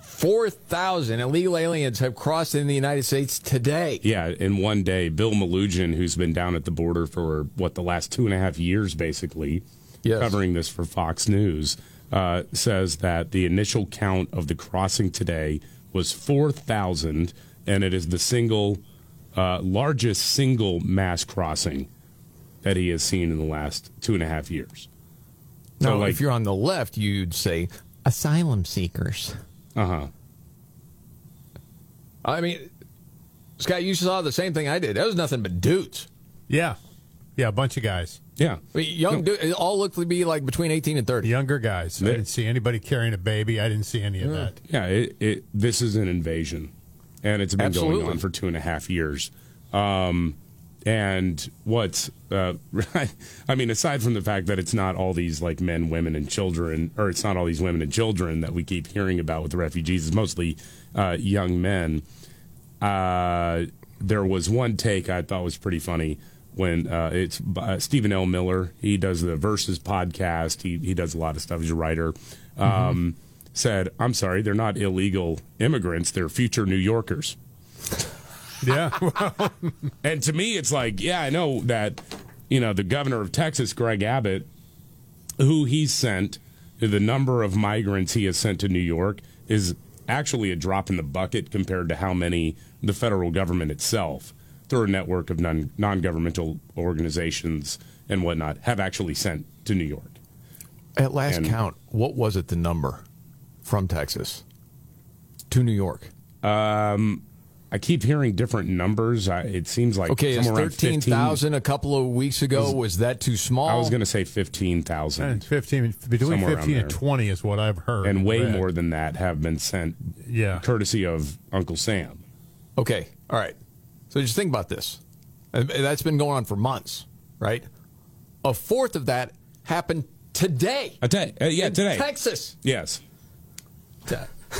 4,000 illegal aliens have crossed in the United States today. Yeah, in one day, Bill Melugin, who's been down at the border for what the last two and a half years, basically, Yes. covering this for Fox News, uh, says that the initial count of the crossing today was four thousand, and it is the single uh, largest single mass crossing that he has seen in the last two and a half years. Now, like- if you're on the left, you'd say asylum seekers. Uh huh. I mean, Scott, you saw the same thing I did. That was nothing but dudes. Yeah. Yeah, a bunch of guys. Yeah. I mean, young dudes, it all looked to be like between 18 and 30. Younger guys. I didn't see anybody carrying a baby. I didn't see any of that. Yeah, it, it, this is an invasion, and it's been Absolutely. going on for two and a half years. Um, and what's, uh, [LAUGHS] I mean, aside from the fact that it's not all these like men, women, and children, or it's not all these women and children that we keep hearing about with the refugees, it's mostly uh, young men. Uh, there was one take I thought was pretty funny when uh, it's uh, Stephen L. Miller. He does the Versus podcast. He he does a lot of stuff. He's a writer. Um, Said, "I'm sorry, they're not illegal immigrants. They're future New Yorkers." [LAUGHS] Yeah. [LAUGHS] and to me, it's like, yeah, I know that, you know, the governor of Texas, Greg Abbott, who he sent, the number of migrants he has sent to New York is actually a drop in the bucket compared to how many the federal government itself, through a network of non governmental organizations and whatnot, have actually sent to New York. At last And- count, what was it the number from Texas to New York? Um, I keep hearing different numbers. I, it seems like Okay, is somewhere around 13,000 a couple of weeks ago, was that too small? I was going to say 15,000. 15, between 15 and 20 is what I've heard. and way read. more than that have been sent Yeah. courtesy of Uncle Sam. Okay, all right. So just think about this. That's been going on for months, right? A fourth of that happened today. A day, uh, yeah, in today. Texas. Yes.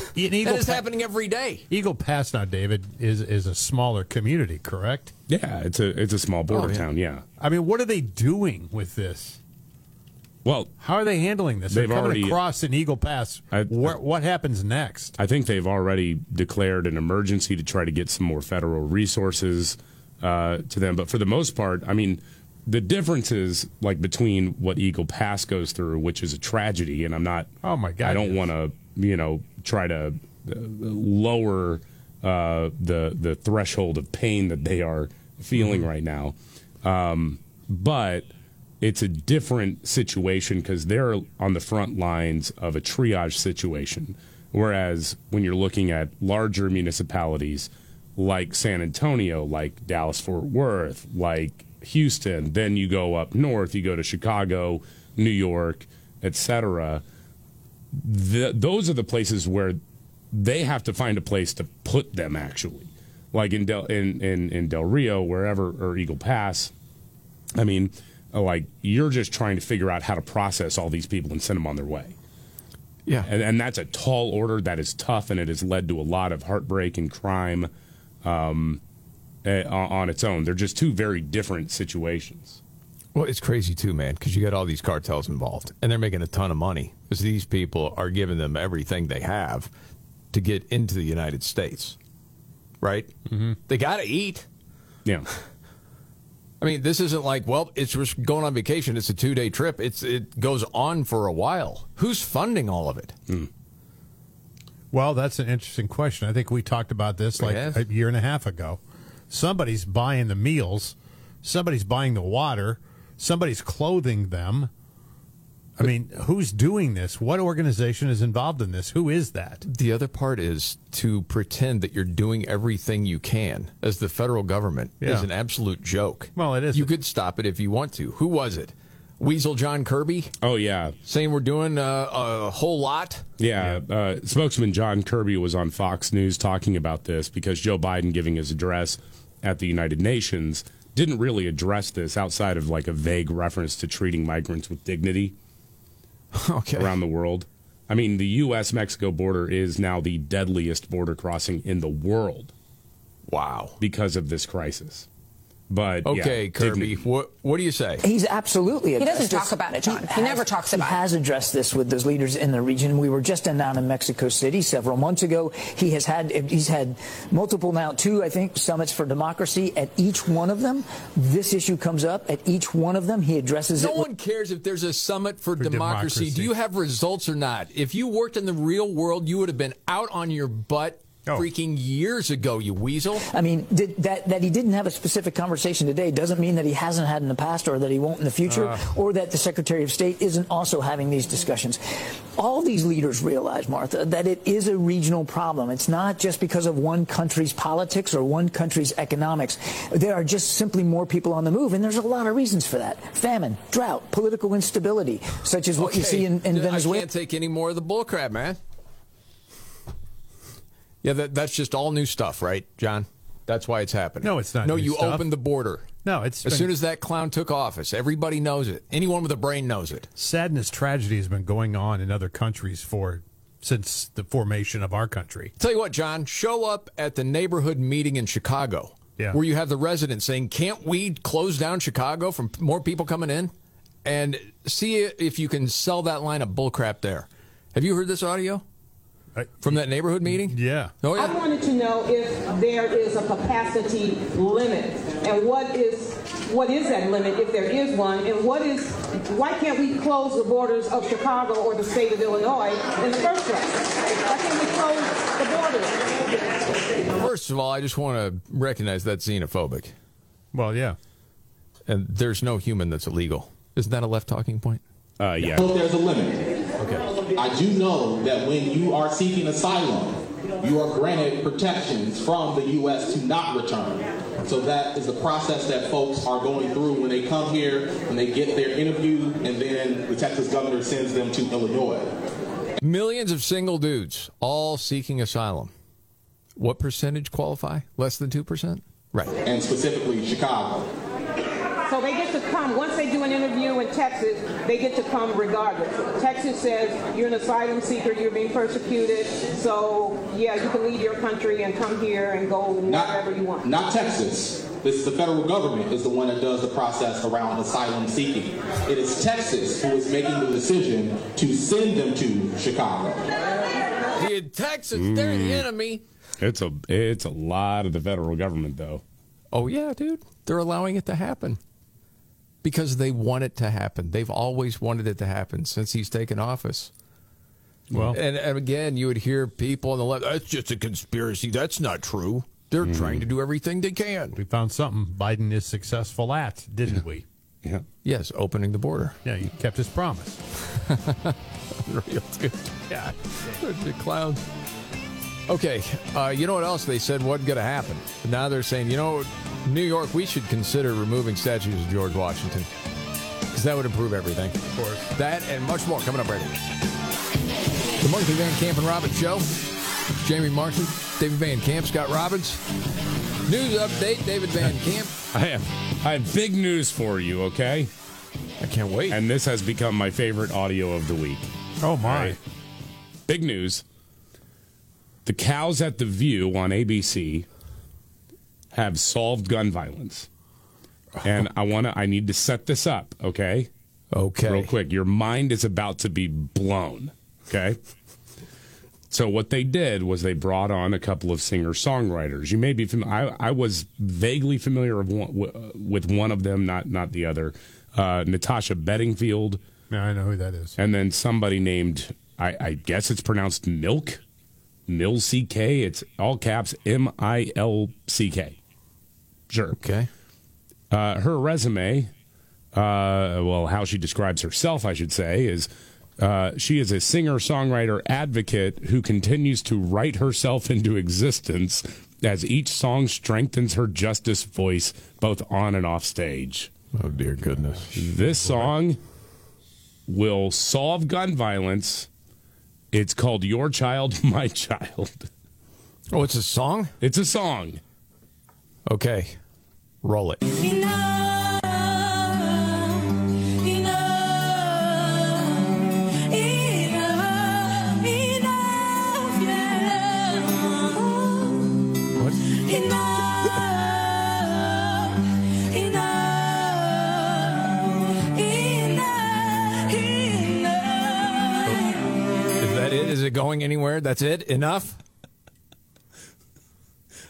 [LAUGHS] In Eagle That is Pa- happening every day. Eagle Pass now, David, is is a smaller community, correct? Yeah, it's a it's a small border Oh, yeah. town, yeah. I mean, what are they doing with this? Well, how are they handling this? they've They're coming already- across an Eagle Pass. Where, what happens next? I think they've already declared an emergency to try to get some more federal resources uh, to them. But for the most part, I mean, the differences like between what Eagle Pass goes through, which is a tragedy, and I'm not. Oh my God! I don't want to, you know, try to uh, lower uh, the the threshold of pain that they are feeling Mm-hmm. right now. Um, but it's a different situation because they're on the front lines of a triage situation. Whereas when you're looking at larger municipalities like San Antonio, like Dallas Fort Worth, like Houston, then you go up north, you go to Chicago, New York, etc. Th- those are the places where they have to find a place to put them actually. Like in Del in, in, in Del Rio, wherever or Eagle Pass, I mean, uh, like you're just trying to figure out how to process all these people and send them on their way. Yeah, and, and that's a tall order. That is tough, and it has led to a lot of heartbreak and crime um, eh, on its own. They're just two very different situations. Well, it's crazy too, man, because you got all these cartels involved, and they're making a ton of money because these people are giving them everything they have to get into the United States. Right? Mm-hmm. They got to eat. Yeah. [LAUGHS] I mean, this isn't like, well, it's just going on vacation. It's a two day trip. It's it goes on for a while. Who's funding all of it? Well, that's an interesting question. I think we talked about this like have. a year and a half ago. Somebody's buying the meals, somebody's buying the water, somebody's clothing them. I mean, who's doing this? What organization is involved in this? Who is that? The other part is to pretend that you're doing everything you can as the federal government Yeah. is an absolute joke. Well, it is. You could stop it if you want to. Who was it? Weasel John Kirby Oh yeah, saying we're doing uh, a whole lot. yeah. Uh, spokesman John Kirby was on Fox News talking about this because Joe Biden giving his address at the United Nations didn't really address this outside of like a vague reference to treating migrants with dignity [LAUGHS] okay. around the world. I mean, the U.S. Mexico border is now the deadliest border crossing in the world Wow. because of this crisis. But yeah, Okay, Kirby, dignity. what what do you say? He's absolutely He doesn't this. talk about it, John. He has- never talks about He has addressed this with those leaders in the region. We were just in, down in Mexico City several months ago. He has had he's had multiple now two I think summits for democracy. At each one of them, this issue comes up. At each one of them, he addresses No it. No one cares if there's a summit for, democracy. democracy. Do you have results or not? If you worked in the real world, you would have been out on your butt Oh. freaking years ago, you weasel. I mean, did, that that he didn't have a specific conversation today doesn't mean that he hasn't had in the past or that he won't in the future, Uh. or that the Secretary of State isn't also having these discussions. All these leaders realize, Martha, that it is a regional problem. It's not just because of one country's politics or one country's economics. There are just simply more people on the move, and there's a lot of reasons for that: famine, drought, political instability, such as what you see in, in Venezuela. I can't take any more of the bullcrap, man. Yeah, that, that's just all new stuff, right, John? That's why it's happening. No, it's not No, you stuff. opened the border. No, it's As been- soon as that clown took office, everybody knows it. Anyone with a brain knows it. sadness, tragedy has been going on in other countries for since the formation of our country. Tell you what, John, show up at the neighborhood meeting in Chicago, Yeah. where you have the residents saying, "Can't we close down Chicago from more people coming in?" And see if you can sell that line of bullcrap there. Have you heard this audio from that neighborhood meeting? Yeah. Oh yeah. I wanted to know if there is a capacity limit, and what is what is that limit if there is one, and what is why can't we close the borders of Chicago or the state of Illinois in the first place? Why can't we close the borders? First of all, I just want to recognize that's xenophobic. Well, yeah. And there's no human that's illegal. Isn't that a left talking point? Uh, yeah. So there's a limit. I do know that when you are seeking asylum, you are granted protections from the U.S. to not return. So that is the process that folks are going through when they come here, when they get their interview, and then the Texas governor sends them to Illinois. Millions of single dudes all seeking asylum. What percentage qualify? Less than 2%? Right. And specifically Chicago. So they get to come, once they do an interview in Texas, they get to come regardless. Texas says you're an asylum seeker, you're being persecuted, so yeah, you can leave your country and come here and go wherever you want. Not Texas. This the federal government is the one that does the process around asylum seeking. It is Texas who is making the decision to send them to Chicago. In Texas, they're the mm. enemy. It's a it's a lot of the federal government though. Oh yeah, dude. They're allowing it to happen. Because they want it to happen. They've always wanted it to happen since he's taken office. Well, and, and again, you would hear people on the left, that's just a conspiracy. That's not true. They're mm-hmm. trying to do everything they can. we found something Biden is successful at, didn't we? Yeah. Yes, opening the border. Yeah, he kept his promise. [LAUGHS] [LAUGHS] Real good. Yeah. The clowns. Okay, uh, you know what else they said wasn't going to happen? Now they're saying, you know, New York, we should consider removing statues of George Washington. Because that would improve everything. Of course. That and much more coming up right here. The Markley Van Camp and Robbins Show. Jamie Markley, David Van Camp, Scott Robbins. News update, David Van [LAUGHS] Camp. I have I have big news for you, okay? I can't wait. And this has become my favorite audio of the week. Oh my. Big news. The cows at the View on ABC have solved gun violence. and I want to. I need to set this up. Okay. Okay. Real quick, your mind is about to be blown. Okay. So what they did was they brought on a couple of singer songwriters. You may be familiar. I, I was vaguely familiar of one, w- with one of them, not not the other. Uh, Natasha Bedingfield, Yeah, I know who that is. and then somebody named I, I guess it's pronounced Milk, Mil C K. It's all caps M I L C K. Sure. Okay. Uh, her resume, uh, well, how she describes herself, I should say, is uh, she is a singer songwriter advocate who continues to write herself into existence as each song strengthens her justice voice both on and off stage. Oh, dear goodness. This song will solve gun violence. It's called Your Child, [LAUGHS] My Child. Oh, it's a song? It's a song. Okay. Roll it. Is anywhere? That's it? Enough?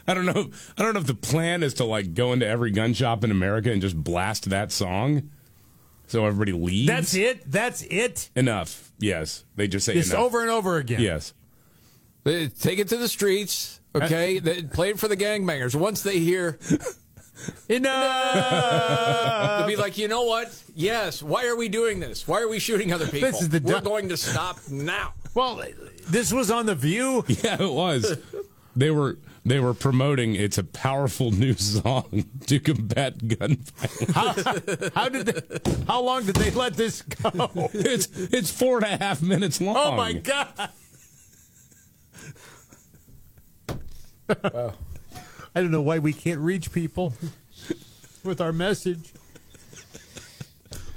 I don't know. I don't know if the plan is to like go into every gun shop in America and just blast that song, so everybody leaves. That's it. That's it. enough. Yes, they just say Just enough. over and over again. Yes, Uh, Take it to the streets, okay? [LAUGHS] They- Play it for the gangbangers. Once they hear [LAUGHS] enough, they'll be like, you know what? Yes. Why are we doing this? Why are we shooting other people? This is the We're du- going to stop now. [LAUGHS] Well, this was on the View. yeah, it was. they were they were promoting. It's a powerful new song to combat gun violence. How, how did? They, how long did they let this go? it's it's four and a half minutes long. Oh my god! I don't know why we can't reach people with our message.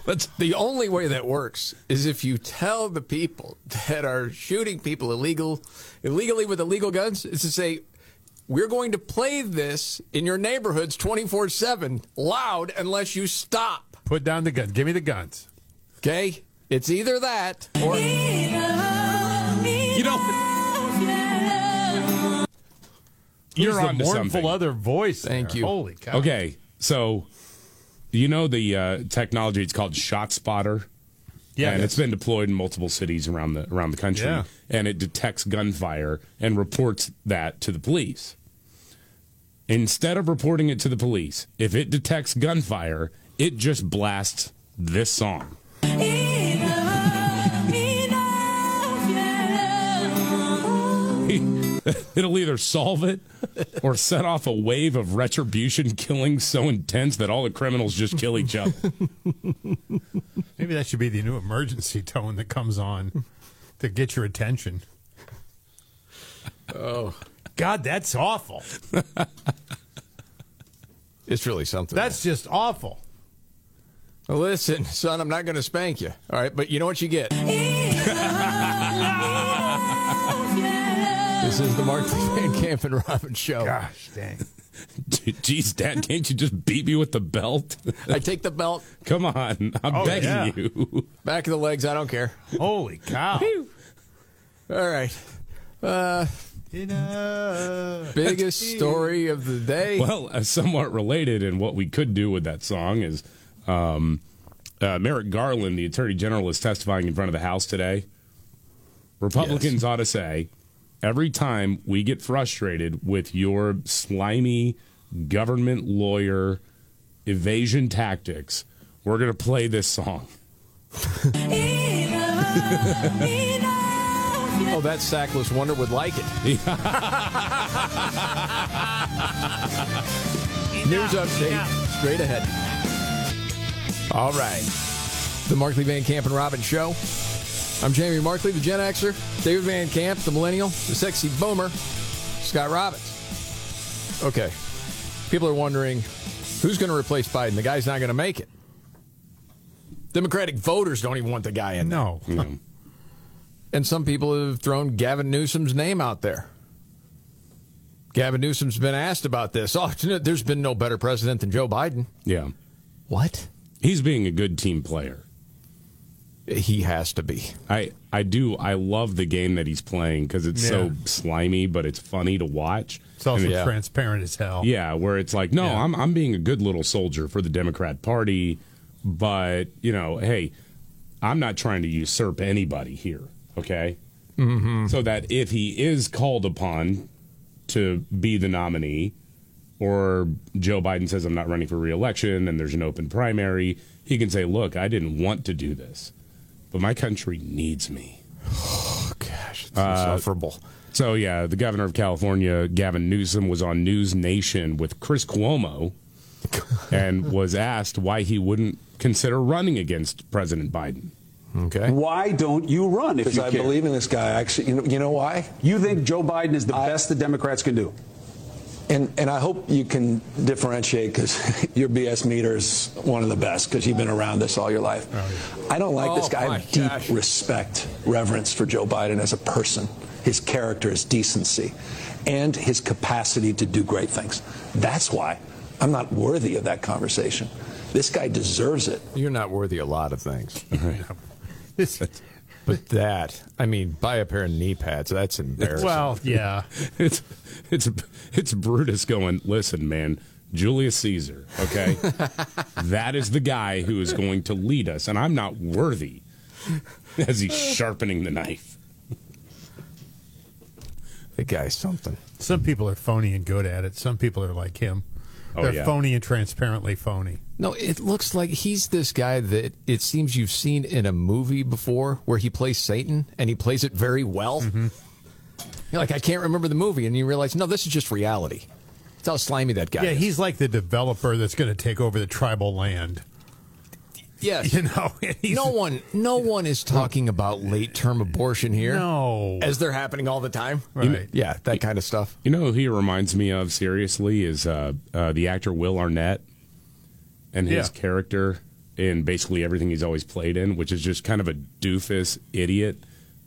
But the only way that works is if you tell the people that are shooting people illegal, illegally with illegal guns, is to say, we're going to play this in your neighborhoods 24 7 loud unless you stop. Put down the gun. Give me the guns. Okay? It's either that or. You know. You're Who's the on mournful something. other voice. Thank there? you. Holy cow! Okay, so you know the uh, technology? It's called Shot Spotter. Yeah, and that's- it's been deployed in multiple cities around the around the country. Yeah. And it detects gunfire and reports that to the police. Instead of reporting it to the police, if it detects gunfire, it just blasts this song. [LAUGHS] It'll either solve it or set off a wave of retribution killing so intense that all the criminals just kill each other. Maybe that should be the new emergency tone that comes on to get your attention. Oh, God, that's awful. it's really something. That's just awful. Listen, son, I'm not going to spank you. All right, but you know what you get. [LAUGHS] this is the Mark Van Camp and Robin show. Gosh dang. [LAUGHS] Jeez, Dad, can't you just beat me with the belt? I take the belt, [LAUGHS] Come on, I'm Oh, begging yeah. you. [LAUGHS] back of the legs. I don't care. Holy cow. All right. Uh, biggest story of the day. Well, uh, somewhat related, and what we could do with that song is um, uh, Merrick Garland, the Attorney General, is testifying in front of the House today. Republicans ought to say every time we get frustrated with your slimy government lawyer evasion tactics, we're going to play this song. [LAUGHS] Oh, that sackless wonder would like it. News update straight ahead. All right. The Markley Van Camp and Robin Show. I'm Jamie Markley, the Gen Xer. David Van Camp, the Millennial, the Sexy Boomer, Scott Robbins. Okay. People are wondering who's going to replace Biden? The guy's not going to make it. Democratic voters don't even want the guy in there. No. [LAUGHS] And some people have thrown Gavin Newsom's name out there. Gavin Newsom's been asked about this. Oh, [LAUGHS] there's been no better president than Joe Biden. Yeah. What? He's being a good team player. He has to be. I I do. I love the game that he's playing because it's so slimy, but it's funny to watch. It's also And it- transparent as hell. Yeah, where it's like, no, Yeah. I'm I'm being a good little soldier for the Democrat Party, but you know, hey, I'm not trying to usurp anybody here. Okay, Mm-hmm. so that if he is called upon to be the nominee, or Joe Biden says I'm not running for reelection and there's an open primary, he can say, look, I didn't want to do this, but my country needs me. Oh gosh, it's Uh, insufferable. So yeah, the governor of California, Gavin Newsom, was on News Nation with Chris Cuomo, [LAUGHS] and was asked why he wouldn't consider running against President Biden. Okay. Why don't you run if Because you I care? believe in this guy. Actually, you know, you know why? You think Joe Biden is the best the Democrats can do? And and I hope you can differentiate because [LAUGHS] your BS meter is one of the best because you've been around this all your life. Oh, I don't like this Oh, guy. I have deep gosh. respect, reverence for Joe Biden as a person, his character, his decency, and his capacity to do great things. That's why I'm not worthy of that conversation. This guy deserves it. You're not worthy a lot of things. [LAUGHS] but that, I mean, buy a pair of knee pads. That's embarrassing. Well, yeah. [LAUGHS] it's it's it's Brutus going. Listen, man, Julius Caesar. Okay, [LAUGHS] that is the guy who is going to lead us, and I'm not worthy. As he's sharpening the knife. The guy's something. Some people are phony and good at it. Some people are like him. Oh, They're yeah. phony and transparently phony. No, it looks like he's this guy that it seems you've seen in a movie before where he plays Satan and he plays it very well. Mm-hmm. You're like, I can't remember the movie. And you realize, no, this is just reality. That's how slimy that guy yeah, is. he's like the developer that's going to take over the tribal land. Yes. [LAUGHS] You know, [LAUGHS] he's- no one, no one is talking about late term abortion here. No. as they're happening all the time. You know- yeah, that kind of stuff. You know who he reminds me of seriously is uh, uh, the actor Will Arnett and his Yeah. character in basically everything he's always played in, which is just kind of a doofus idiot,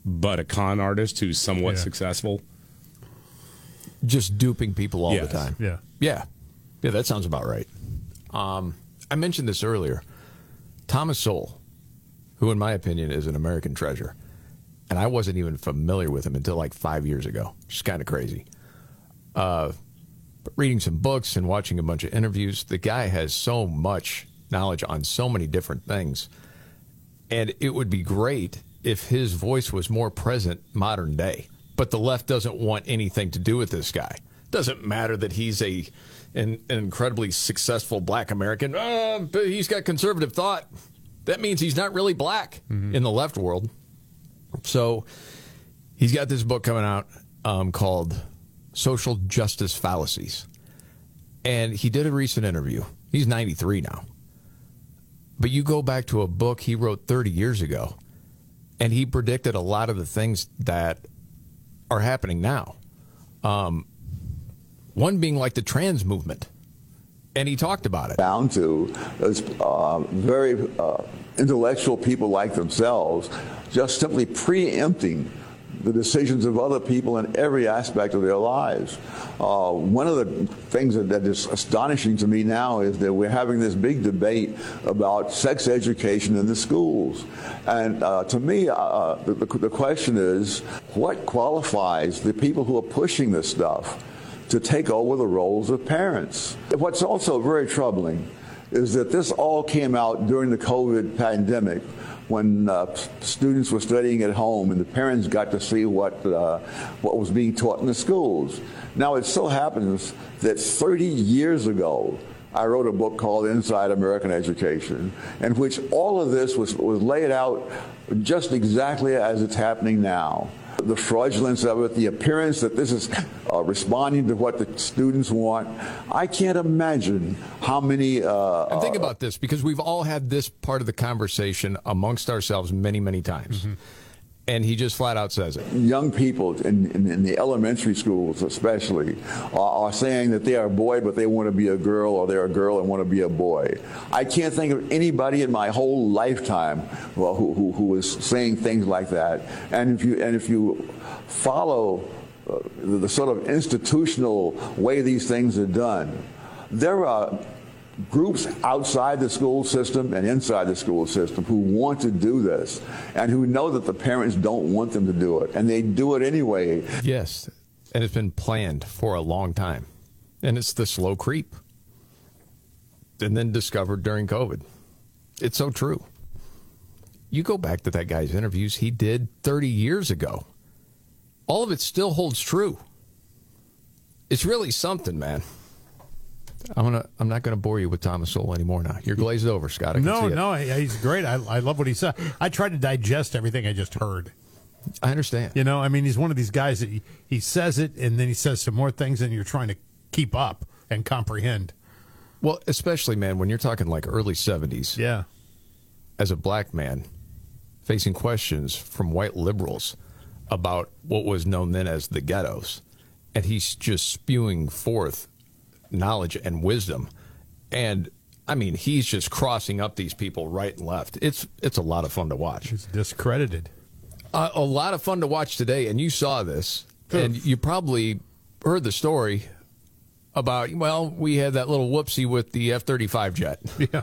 but a con artist who's somewhat Yeah. successful. Just duping people all Yes. the time. Yeah. Yeah. Yeah, that sounds about right. Um, I mentioned this earlier. Thomas Sowell, who, in my opinion, is an American treasure. And I wasn't even familiar with him until like five years ago. Just kind of crazy. Uh, but reading some books and watching a bunch of interviews, the guy has so much knowledge on so many different things. And it would be great if his voice was more present modern day. But the left doesn't want anything to do with this guy. Doesn't matter that he's a an, an incredibly successful black American. Uh, but he's got conservative thought. That means he's not really black in the left world. So he's got this book coming out um, called Social Justice Fallacies. And he did a recent interview. He's 93 now. But you go back to a book he wrote 30 years ago, and he predicted a lot of the things that are happening now. Um, one being like the trans movement. And he talked about it. down to those uh, very uh, intellectual people like themselves just simply preempting the decisions of other people in every aspect of their lives. Uh, one of the things that, that is astonishing to me now is that we're having this big debate about sex education in the schools. And uh, to me, uh, the, the the question is what qualifies the people who are pushing this stuff? to take over the roles of parents. What's also very troubling is that this all came out during the COVID pandemic when uh, students were studying at home and the parents got to see what, uh, what was being taught in the schools. Now, it so happens that 30 years ago, I wrote a book called Inside American Education, in which all of this was, was laid out just exactly as it's happening now. The fraudulence of it, the appearance that this is uh, responding to what the students want. I can't imagine how many. Uh, And think about this because we've all had this part of the conversation amongst ourselves many, many times. And he just flat out says it. young people in, in, in the elementary schools especially are, are saying that they are a boy but they want to be a girl or they're a girl and want to be a boy. I can't think of anybody in my whole lifetime well, who, who, who is saying things like that. And if you, and if you follow uh, the, the sort of institutional way these things are done, there are groups outside the school system and inside the school system who want to do this and who know that the parents don't want them to do it and they do it anyway. Yes, and it's been planned for a long time. And it's the slow creep. And then discovered during COVID. It's so true. You go back to that guy's interviews he did 30 years ago. All of it still holds true. It's really something, man. I'm gonna. I'm not gonna bore you with Thomas Sowell anymore. Now you're glazed over, Scott. No, no, he's great. I, I love what he said. I tried to digest everything I just heard. I understand. You know, I mean, he's one of these guys that he, he says it and then he says some more things and you're trying to keep up and comprehend. Well, especially man, when you're talking like early 70s. Yeah. As a black man, facing questions from white liberals about what was known then as the ghettos, and he's just spewing forth knowledge and wisdom, and I mean, he's just crossing up these people right and left. It's it's a lot of fun to watch. He's discredited. Uh, a lot of fun to watch today, and you saw this, and you probably heard the story about. Well, we had that little whoopsie with the F thirty five jet. [LAUGHS] Yeah,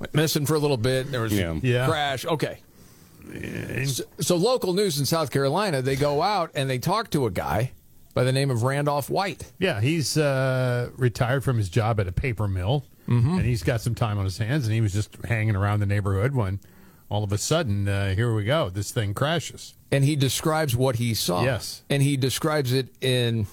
Went missing for a little bit. There was Yeah. a Yeah. crash. Okay. So, so local news in South Carolina, they go out and they talk to a guy by the name of Randolph White. Yeah, he's uh, retired from his job at a paper mill, Mm-hmm. and he's got some time on his hands, and he was just hanging around the neighborhood when all of a sudden, uh, here we go, this thing crashes. and he describes what he saw. Yes. and he describes it in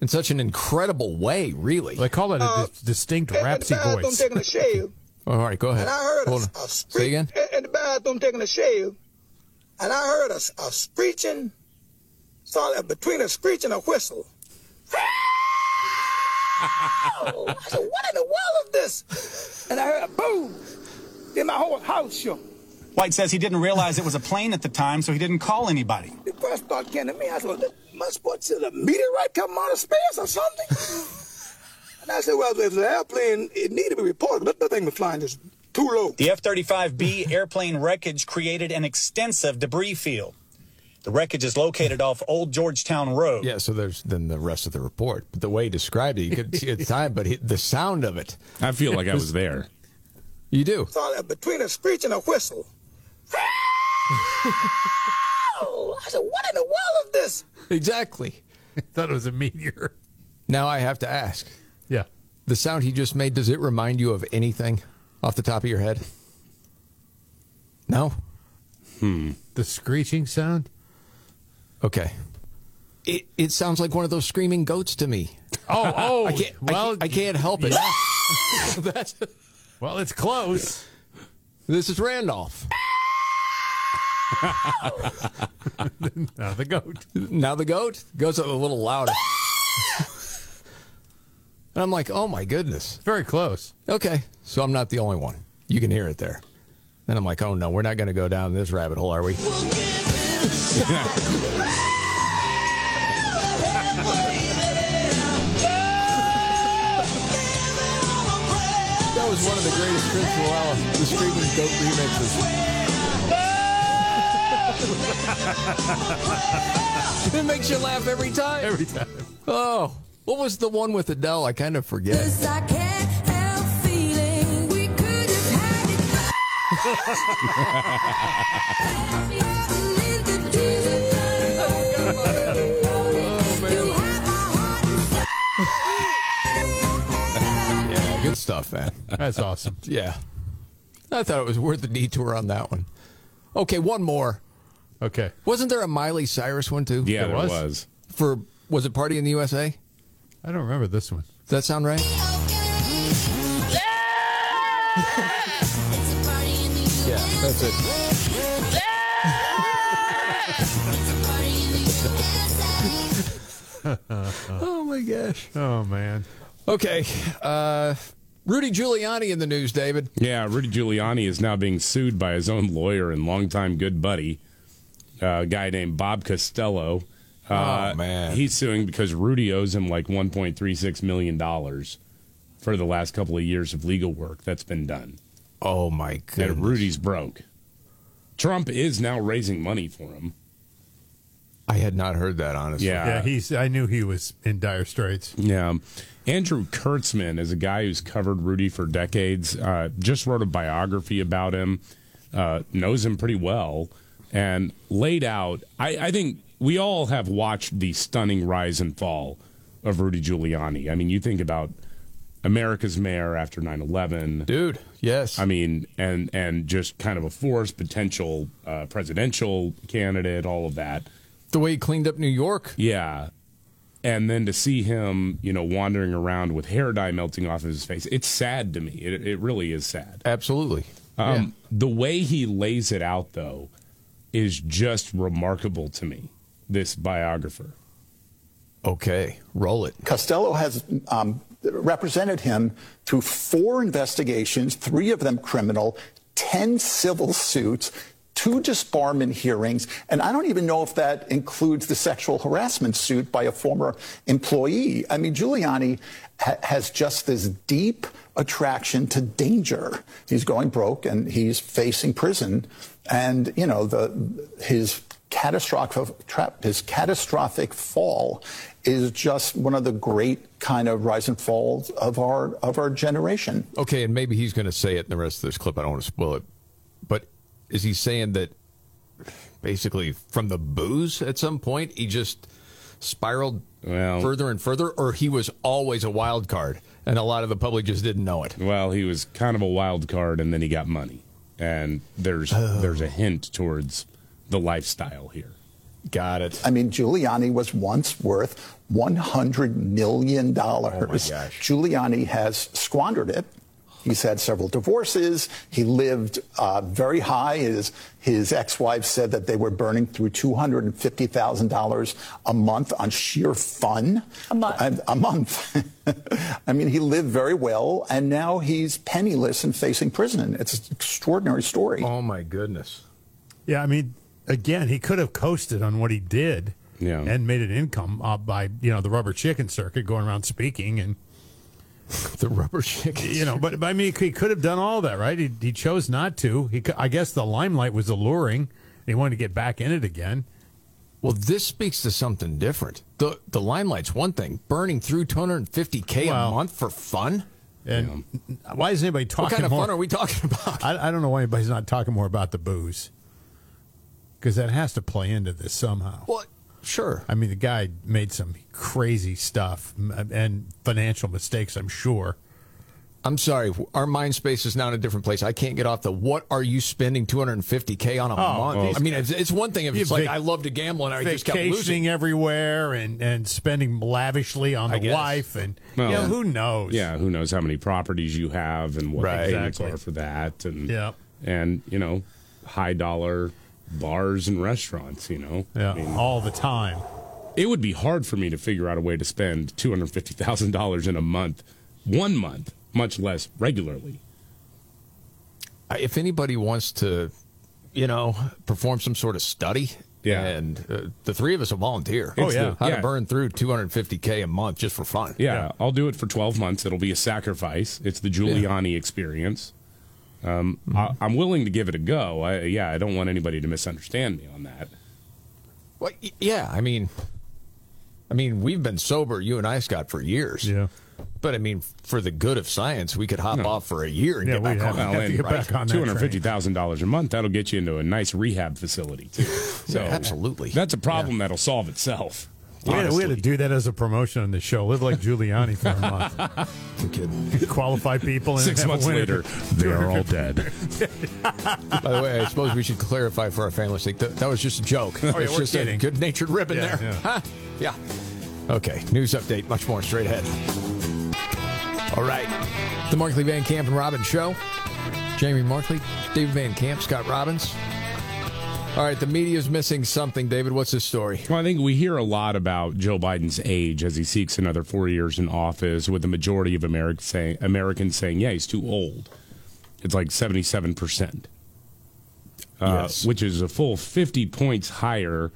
in such an incredible way. Really, They call it a dis- distinct rapsy bathroom voice. taking a shave, [LAUGHS] All right, go ahead. and I heard a, Hold a, on. screech Say again. in- in the bathroom taking a shave, and I heard a, a screeching, saw that between a screech and a whistle. I said, "What in the world is this?" And I heard a boom. Then my whole house shook. White says he didn't realize it was a plane at the time, so he didn't call anybody. The first thought came to me. I said, must what is a meteorite coming out of space or something? and I said, well, if it's an airplane, it needed to be reported. But that thing was flying just too low. The F 35B airplane wreckage created an extensive debris field. The wreckage is located off Old Georgetown Road. Yeah, so there's then the rest of the report. But the way he described it, you could see at the time, but he, the sound of it. I feel like I was there. You do. Saw that between a screech and a whistle. I said, what in the world is this? Exactly. thought it was a meteor. Now I have to ask. Yeah. The sound he just made, does it remind you of anything off the top of your head? No? Hmm. The screeching sound? Okay. It, it sounds like one of those screaming goats to me. Oh, [LAUGHS] oh, I can't, I well, can't, I can't help it. [LAUGHS] [LAUGHS] That's, well, it's close. This is Randolph. now the goat. Now the goat goes a little louder. and I'm like, oh my goodness. Very close. Okay, so I'm not the only one. You can hear it there. Then I'm like, oh no, we're not going to go down this rabbit hole, are we? That was one of the greatest Prince Noel, the Screaming Goat remixes. [LAUGHS] it makes you laugh every time. Every time. Oh, what was the one with Adele? I kind of forget. [LAUGHS] yeah, man. That's awesome. [LAUGHS] Yeah. I thought it was worth the detour on that one. Okay, one more. Okay. Wasn't there a Miley Cyrus one too? Yeah, There there was? was. For was it Party in the USA? I don't remember this one. Does that sound right? Yeah, that's it. [LAUGHS] oh my gosh. Oh man. Okay. Uh, Rudy Giuliani in the news, David. Yeah, Rudy Giuliani is now being sued by his own lawyer and longtime good buddy, uh, a guy named Bob Costello. Uh, Oh, man. He's suing because Rudy owes him like $1.36 million for the last couple of years of legal work that's been done. Oh my goodness. And Rudy's broke. Trump is now raising money for him. I had not heard that honestly. Yeah. Yeah, he's. I knew he was in dire straits. Yeah. Andrew Kirtzman is a guy who's covered Rudy for decades. Uh, just wrote a biography about him. Uh, knows him pretty well, and laid out. I, I think we all have watched the stunning rise and fall of Rudy Giuliani. I mean, you think about America's mayor after 9/11, dude. Yes. I mean, and and just kind of a force, potential uh, presidential candidate, all of that. The way he cleaned up New York. Yeah. And then to see him, you know, wandering around with hair dye melting off of his face, it's sad to me. It, it really is sad. Absolutely. Um, The way he lays it out, though, is just remarkable to me. This biographer. Okay, roll it. Costello has um, represented him through four investigations, three of them criminal, 10 civil suits, two disbarment hearings, and I don't even know if that includes the sexual harassment suit by a former employee. I mean, Giuliani ha- has just this deep attraction to danger. He's going broke and he's facing prison, and you know the his catastrophic tra- his catastrophic fall is just one of the great kind of rise and falls of our of our generation. Okay, and maybe he's going to say it in the rest of this clip. I don't want to spoil it, but is he saying that basically from the booze at some point he just spiraled further and further, or he was always a wild card and a lot of the public just didn't know it? Well, he was kind of a wild card, and then he got money, and there's oh. there's a hint towards the lifestyle here. Got it. I mean, Giuliani was once worth $100 million. Oh Giuliani has squandered it. He's had several divorces. He lived uh, very high. His, his ex-wife said that they were burning through $250,000 a month on sheer fun. A month. a month. [LAUGHS] I mean, he lived very well, and now he's penniless and facing prison. It's an extraordinary story. Oh, my goodness. Yeah, I mean, again, he could have coasted on what he did yeah. and made an income uh, by you know the rubber chicken circuit, going around speaking and [LAUGHS] the rubber chicken. You know, but, but I mean, he could have done all that, right? He, he chose not to. He, I guess the limelight was alluring. He wanted to get back in it again. Well, this speaks to something different. The the limelight's one thing. Burning through 250k a month for fun. And why is anybody talking? What kind of more? fun are we talking about? I, I don't know why anybody's not talking more about the booze, because that has to play into this somehow. Well, sure. I mean, the guy made some crazy stuff and financial mistakes. I'm sure. I'm sorry. Our mind space is now in a different place. I can't get off the what are you spending 250k on a Oh, month? well. I mean, it's, it's one thing if You it's like vac- I love to gamble and I just kept losing. Everywhere and, and spending lavishly on I the guess. wife and Well, you know, who knows? Yeah, who knows how many properties you have and what Right. the payments Exactly. are for that, and Yep. and you know, high dollar bars and restaurants. You know, Yeah, all the time. It would be hard for me to figure out a way to spend two hundred fifty thousand dollars in a month, one month, much less regularly. If anybody wants to, you know, perform some sort of study, Yeah. and uh, the three of us will volunteer. Oh, yeah. how Yeah. to burn through 250k a month just for fun. Yeah, I'll do it for 12 months. It'll be a sacrifice. It's the Giuliani experience. Um, I, I'm willing to give it a go. I, yeah, I don't want anybody to misunderstand me on that. Well, yeah, I mean, I mean, we've been sober, you and I, Scott, for years. Yeah. But I mean, for the good of science, we could hop No. off for a year and Yeah, get back we'd on. have- Well, to and get back on that two hundred fifty thousand dollars a month. That'll get you into a nice rehab facility too. [LAUGHS] So Yeah, absolutely. that's a problem that'll solve itself. We had, we had to do that as a promotion on the show. Live like Giuliani for a month. [LAUGHS] I'm kidding. [LAUGHS] Qualify people. And Six have a months winner. later, they are all dead. [LAUGHS] By the way, I suppose we should clarify for our family's sake that that was just a joke. Oh, yeah, it's we're just kidding. a good-natured ribbon Yeah, there. yeah. Huh? yeah. Okay. News update. Much more straight ahead. All right. The Markley Van Camp and Robbins Show. Jamie Markley, David Van Camp, Scott Robbins. All right. The media's missing something. David, what's the story? Well, I think we hear a lot about Joe Biden's age as he seeks another four years in office, with the majority of Americans saying, Americans saying, "Yeah, he's too old." It's like seventy-seven percent, uh, Yes. which is a full fifty points higher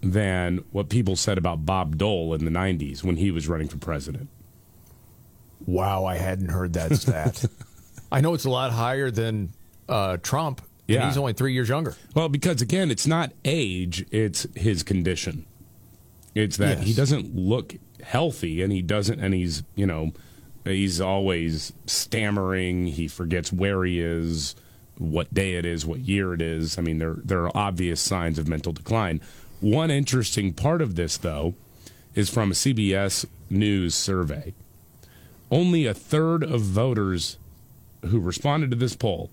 than what people said about Bob Dole in the '90s when he was running for president. Wow, I hadn't heard that stat. [LAUGHS] I know it's a lot higher than uh, Trump And Yeah. he's only three years younger. Well, because again, it's not age, it's his condition. It's that he doesn't look healthy and he doesn't and he's, you know, he's always stammering, he forgets where he is, what day it is, what year it is. I mean, there there are obvious signs of mental decline. One interesting part of this though is from a CBS News survey. Only a third of voters who responded to this poll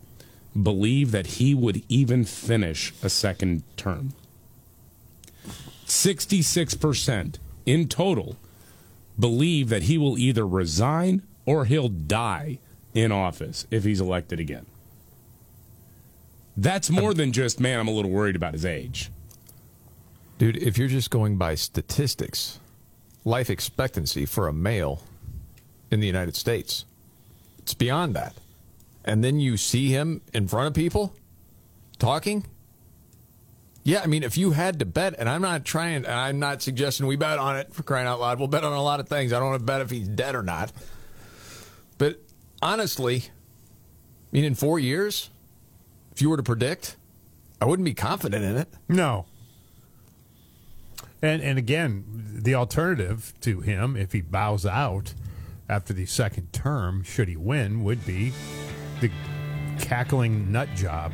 believe that he would even finish a second term. 66% in total believe that he will either resign or he'll die in office if he's elected again. That's more than just, man, I'm a little worried about his age. Dude, if you're just going by statistics, life expectancy for a male in the United States, it's beyond that. And then you see him in front of people talking. Yeah, I mean, if you had to bet, and I'm not trying, and I'm not suggesting we bet on it for crying out loud. We'll bet on a lot of things. I don't want to bet if he's dead or not. But honestly, I mean, in four years, if you were to predict, I wouldn't be confident in it. No. And and again, the alternative to him, if he bows out after the second term, should he win, would be the cackling nut job.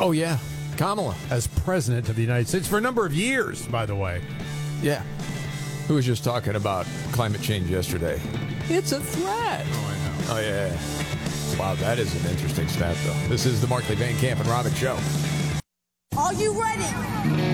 Oh yeah, Kamala as president of the United States for a number of years, by the way. Yeah. Who was just talking about climate change yesterday? It's a threat. Oh, I know. Oh, yeah. Wow, that is an interesting stat, though. This is the Markley Van Camp and Robin Show. Are you ready?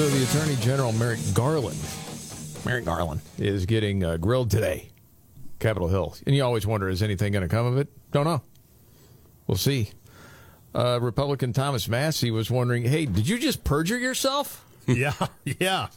So the Attorney General Merrick Garland, Merrick Garland, is getting uh, grilled today, Capitol Hill. And you always wonder, is anything going to come of it? Don't know. We'll see. Uh, Republican Thomas Massie was wondering, hey, did you just perjure yourself? [LAUGHS] yeah, yeah.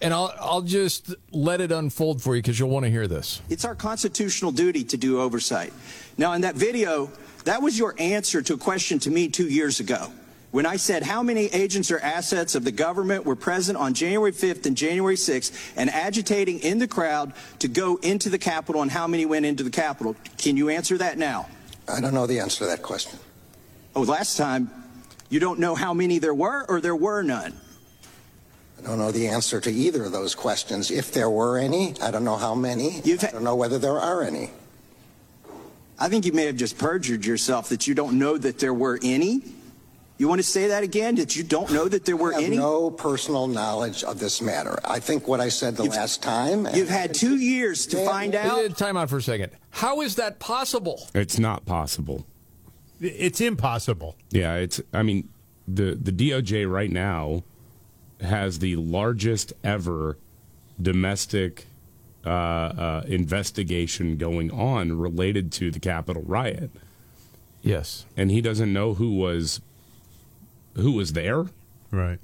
And I'll I'll just let it unfold for you because you'll want to hear this. It's our constitutional duty to do oversight. Now, in that video, that was your answer to a question to me two years ago when I said how many agents or assets of the government were present on January 5th and January 6th and agitating in the crowd to go into the Capitol and how many went into the Capitol. Can you answer that now? I don't know the answer to that question. Oh, last time, you don't know how many there were or there were none? I don't know the answer to either of those questions. If there were any, I don't know how many. You've I don't know whether there are any. I think you may have just perjured yourself that you don't know that there were any. You want to say that again? That you don't know that there were I have any? no personal knowledge of this matter. I think what I said the last time. You've had two years to find out. Time out for a second. How is that possible? It's not possible. It's impossible. Yeah, it's. I mean, the the DOJ right now has the largest ever domestic uh, uh, investigation going on related to the Capitol riot. Yes, and he doesn't know who was who was there. Right.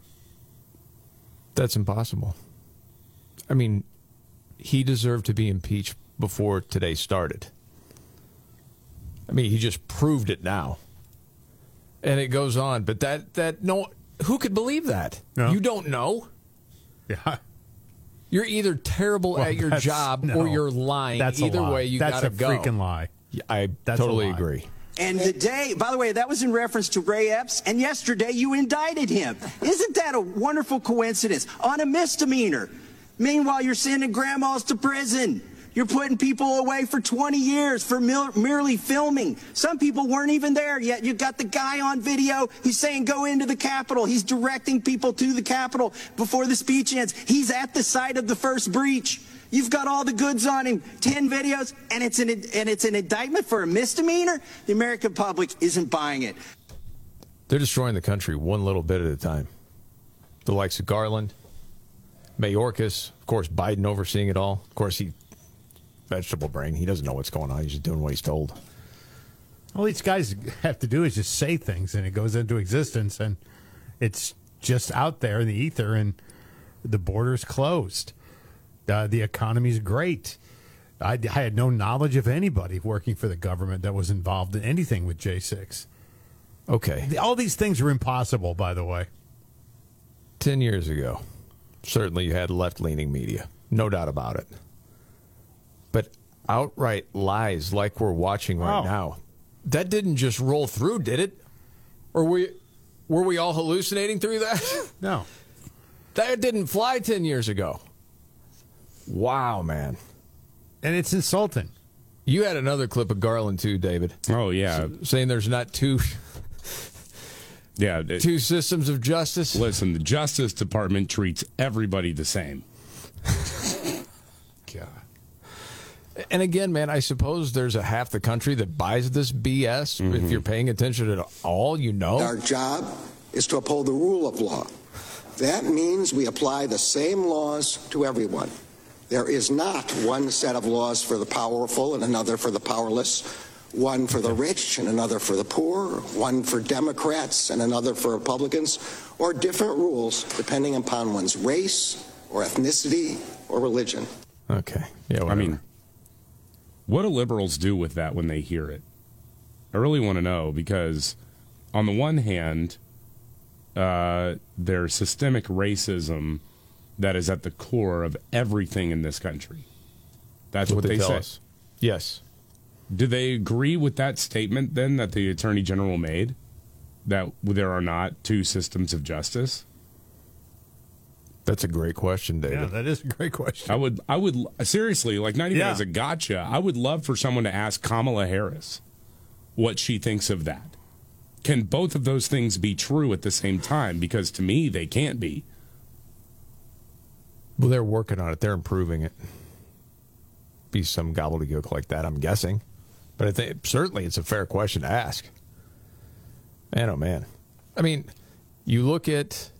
That's impossible. I mean, he deserved to be impeached before today started. I mean, he just proved it now. And it goes on, but that that no who could believe that? You don't know. Yeah. You're either terrible Well, at your job no. or you're lying. That's a either lie. way, you That's gotta a go. freaking lie. I That's a totally lie. agree. And the day, by the way, that was in reference to Ray Epps, and yesterday you indicted him. Isn't that a wonderful coincidence? On a misdemeanor. Meanwhile, you're sending grandmas to prison. You're putting people away for 20 years for mil- merely filming. Some people weren't even there yet. You got the guy on video. He's saying go into the Capitol. He's directing people to the Capitol before the speech ends. He's at the site of the first breach. You've got all the goods on him, 10 videos, and it's an, and it's an indictment for a misdemeanor? The American public isn't buying it. They're destroying the country one little bit at a time. The likes of Garland, Mayorkas, of course, Biden overseeing it all. Of course, he vegetable brain. He doesn't know what's going on. He's just doing what he's told. All these guys have to do is just say things, and it goes into existence, and it's just out there in the ether, and the border's closed. Uh, the economy's great. I, I had no knowledge of anybody working for the government that was involved in anything with J6. Okay. All these things are impossible, by the way. 10 years ago, certainly you had left leaning media. No doubt about it. But outright lies like we're watching right Oh. now, that didn't just roll through, did it? Or we, were we all hallucinating through that? No. [LAUGHS] That didn't fly 10 years ago. Wow, man. And it's insulting. You had another clip of Garland, too, David. Oh, yeah. S- saying there's not two. [LAUGHS] Yeah. it- Two systems of justice. Listen, the Justice Department treats everybody the same. [LAUGHS] God. And again, man, I suppose there's a half the country that buys this BS. If mm-hmm. you're paying attention at all, you know. Our job is to uphold the rule of law. That means we apply the same laws to everyone. There is not one set of laws for the powerful and another for the powerless, one for the rich and another for the poor, one for Democrats and another for Republicans, or different rules depending upon one's race or ethnicity or religion. Okay. Yeah, I mean, what do liberals do with that when they hear it? I really want to know because, on the one hand, uh, there's systemic racism that is at the core of everything in this country. That's what, What they they, tell say. us. Yes. Do they agree with that statement then that the attorney general made that there are not two systems of justice? That's a great question, David. Yeah, that is a great question. I would, I would seriously like not even Yeah. as a gotcha. I would love for someone to ask Kamala Harris what she thinks of that. Can both of those things be true at the same time? Because to me, they can't be. Well, they're working on it. They're improving it. Be some gobbledygook like that, I'm guessing. But I think certainly it's a fair question to ask. Man, oh man. I mean, you look at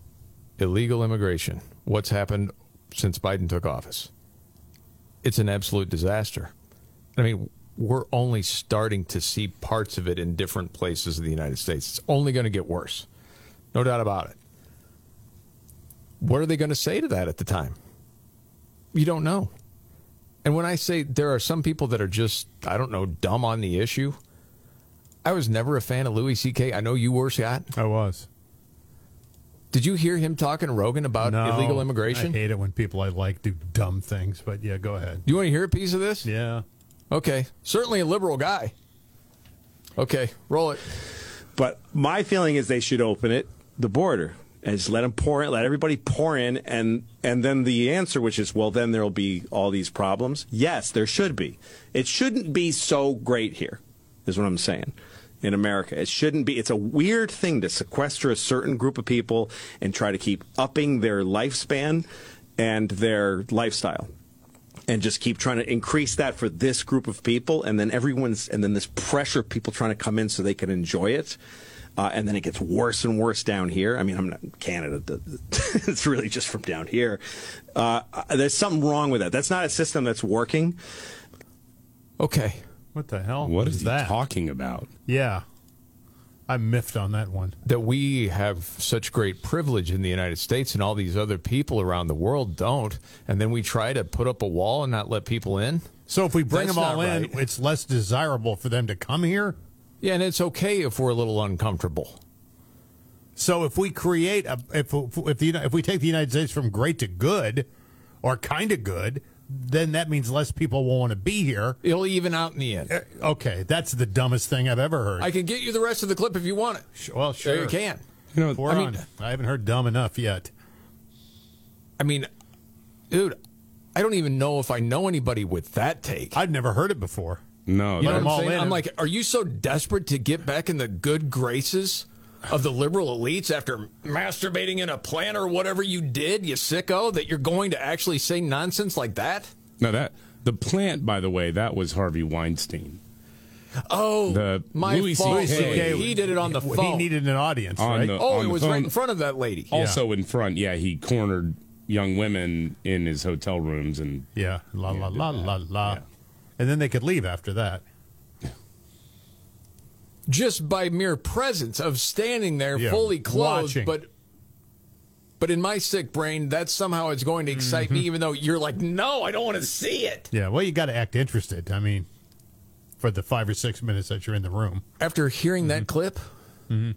illegal immigration. What's happened since Biden took office? It's an absolute disaster. I mean, we're only starting to see parts of it in different places of the United States. It's only going to get worse. No doubt about it. What are they going to say to that at the time? You don't know. And when I say there are some people that are just, I don't know, dumb on the issue, I was never a fan of Louis C.K. I know you were, Scott. I was. Did you hear him talking to Rogan about No, illegal immigration? I hate it when people I like do dumb things, but yeah, go ahead. You want to hear a piece of this? Yeah. Okay. Certainly a liberal guy. Okay, roll it. But my feeling is they should open it, the border, and let them pour in, let everybody pour in, and and then the answer, which is, well, then there'll be all these problems. Yes, there should be. It shouldn't be so great here, is what I'm saying. In America, it shouldn't be. It's a weird thing to sequester a certain group of people and try to keep upping their lifespan and their lifestyle and just keep trying to increase that for this group of people and then everyone's and then this pressure of people trying to come in so they can enjoy it uh, and then it gets worse and worse down here i mean i'm not canada the- the- [LAUGHS] it's really just from down here uh, there's something wrong with that that's not a system that's working Okay. What the hell? What is is he that? talking about? Yeah. I miffed on that one. That we have such great privilege in the United States and all these other people around the world don't. And then we try to put up a wall and not let people in. So if we bring That's them all in, right. it's less desirable for them to come here. Yeah, and it's okay if we're a little uncomfortable. So if we create a if if the if we take the United States from great to good, or kind of good, then that means less people will want to be here. It'll even out in the end. Eh, okay, that's the dumbest thing I've ever heard. I can get you the rest of the clip if you want it. well, sure. There you can. You know, Pour I on. I haven't heard dumb enough yet. I mean, dude, I don't even know if I know anybody with that take. I've never heard it before. No, You know Let what 'em I'm saying? I'm like, are you so desperate to get back in the good graces of the liberal elites after masturbating in a plant or whatever you did, you sicko, that you're going to actually say nonsense like that? no that the plant, by the way, that was Harvey Weinstein. Oh, The my Louis fault. CK He did it on the phone. He needed an audience, right? the- oh, on it the was right in front of that lady. Also in front, yeah, he cornered young women in his hotel rooms and yeah, la la did la la la, Yeah. And then they could leave after that. just by mere presence of standing there Yeah, fully clothed, watching. but but in my sick brain, that somehow is going to excite me, mm-hmm. even though you're like, no, I don't want to see it. Yeah, well, you got to act interested. I mean, for the five or six minutes that you're in the room. After hearing that mm-hmm. clip, mm-hmm.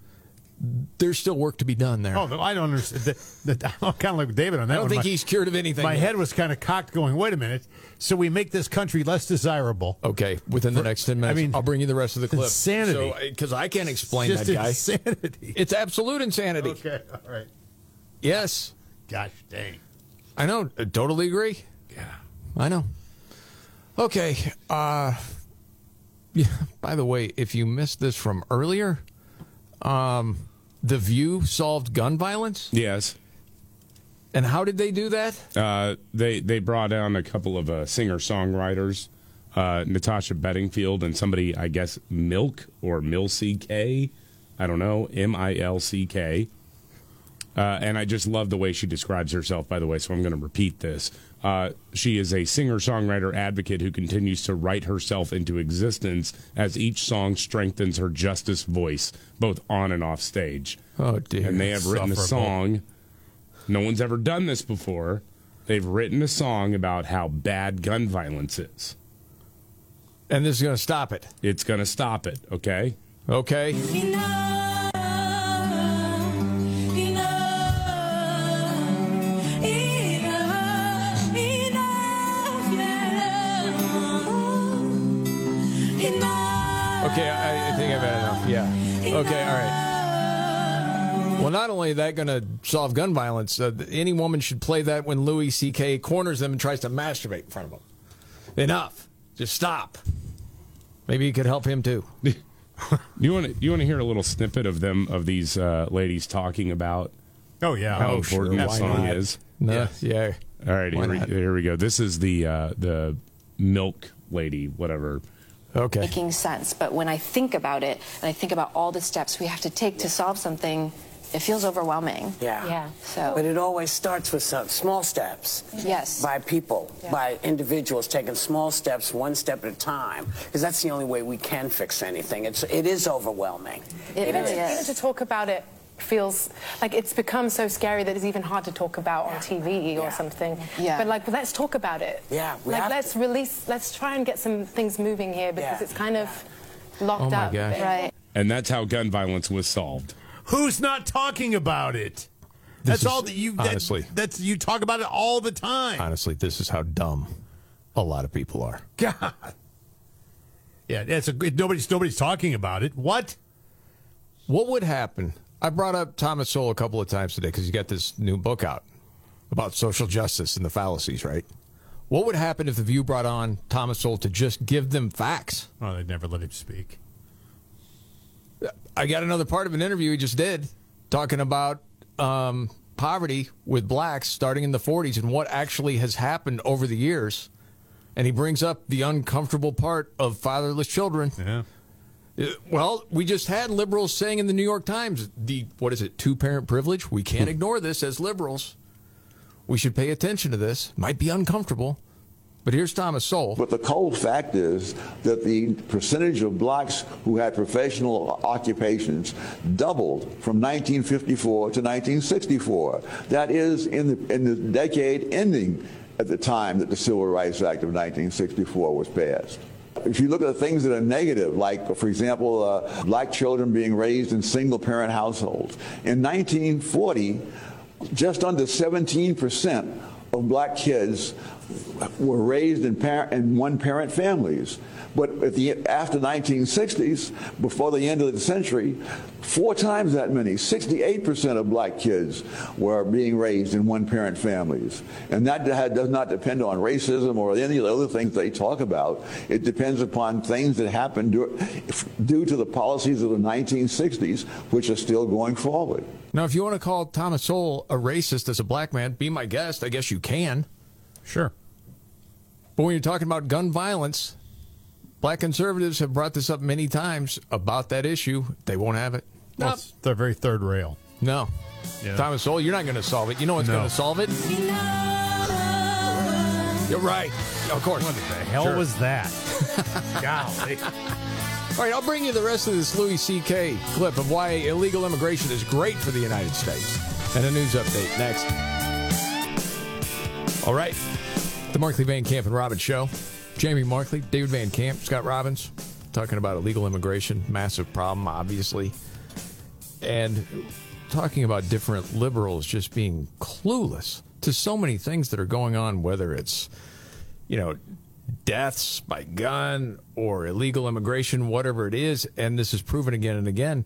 There's still work to be done there. Oh, I don't understand. That, that, [LAUGHS] I'm kind of like David on that I don't one. think My- he's cured of anything. My yet. head was kind of cocked, going, "Wait a minute." So we make this country less desirable. Okay, within the next ten minutes, I mean, I'll bring you the rest of the clip. Insanity. because I can't explain that guy. insanity. It's absolute insanity. Okay, all right. Yes, Gosh dang. I know. I totally agree. Yeah. I know. Okay. Uh, [LAUGHS] yeah. By the way, if you missed this from earlier, um, the View solved gun violence. Yes. And how did they do that? Uh, they they brought down a couple of uh, singer songwriters, uh, Natasha Bedingfield and somebody I guess Milk or Mil C K, I don't know M I L C K. Uh, and I just love the way she describes herself. By the way, so I'm going to repeat this. Uh, she is a singer songwriter advocate who continues to write herself into existence as each song strengthens her justice voice, both on and off stage. Oh dear! And they have written a song. No one's ever done this before. They've written a song about how bad gun violence is. And this is going to stop it. It's going to stop it, okay? Okay. Okay, Okay, all right. Well, not only is that going to solve gun violence, uh, any woman should play that when Louis C.K. corners them and tries to masturbate in front of them. Enough. Just stop. Maybe you could help him too. [LAUGHS] You want to you want to hear a little snippet of them of these uh, ladies talking about Oh yeah. how oh, important sure. the song is? No, Yes. Yeah. All right, here we, here we go. This is the uh, the milk lady, whatever. Okay. making sense. But when I think about it and I think about all the steps we have to take to solve something, it feels overwhelming. Yeah. Yeah. So But it always starts with some small steps. Mm-hmm. Yes. By people, Yeah. by individuals taking small steps, one step at a time, because that's the only way we can fix anything. It's it is overwhelming. It It really is. is. Even to talk about it feels like it's become so scary that it's even hard to talk about on TV or something. Yeah. But like, let's talk about it. Yeah, we Like, have let's release. Let's try and get some things moving here because Yeah. it's kind of locked Oh my up. gosh. Right. And that's how gun violence was solved. Who's not talking about it? This That's is- all that you. that- honestly. that's you talk about it all the time. Honestly, this is how dumb a lot of people are. God. Yeah, it's a nobody's nobody's talking about it. What? What would happen? I brought up Thomas Sowell a couple of times today because he's got this new book out about social justice and the fallacies, right? What would happen if the View brought on Thomas Sowell to just give them facts? Oh, they'd never let him speak. I got another part of an interview he just did talking about um, poverty with blacks starting in the 40s and what actually has happened over the years. And he brings up the uncomfortable part of fatherless children. Yeah. Uh, Well, we just had liberals saying in the New York Times, the what is it, two parent privilege? We can't ignore this as liberals. We should pay attention to this. Might be uncomfortable. But here's Thomas Sowell. But the cold fact is that the percentage of blacks who had professional occupations doubled from 1954 to 1964. That is in the, in the decade ending at the time that the Civil Rights Act of 1964 was passed. If you look at the things that are negative, like, for example, uh, black children being raised in single parent households, in 1940, just under 17% of black kids were raised in, par- in one-parent families. But the, after 1960s, before the end of the century, four times that many, 68% of black kids were being raised in one-parent families. And that ha- does not depend on racism or any of the other things they talk about. It depends upon things that happened due to the policies of the 1960s, which are still going forward. Now, if you want to call Thomas Sowell a racist as a black man, be my guest. I guess you can. Sure. But when you're talking about gun violence, black conservatives have brought this up many times about that issue. They won't have it. Well, Nope. it's the very third rail. No. Yeah. Thomas Sowell, you're not going to solve it. You know what's No. going to solve it? You're right. Of course. What the hell Sure. was that? [LAUGHS] Golly. All right, I'll bring you the rest of this Louis C.K. clip of why illegal immigration is great for the United States. And a news update next. All right. The Markley Van Camp and Robbins Show. Jamie Markley, David Van Camp, Scott Robbins, talking about illegal immigration. Massive problem, obviously. And talking about different liberals just being clueless to so many things that are going on, whether it's, you know, deaths by gun or illegal immigration, whatever it is. And this is proven again and again.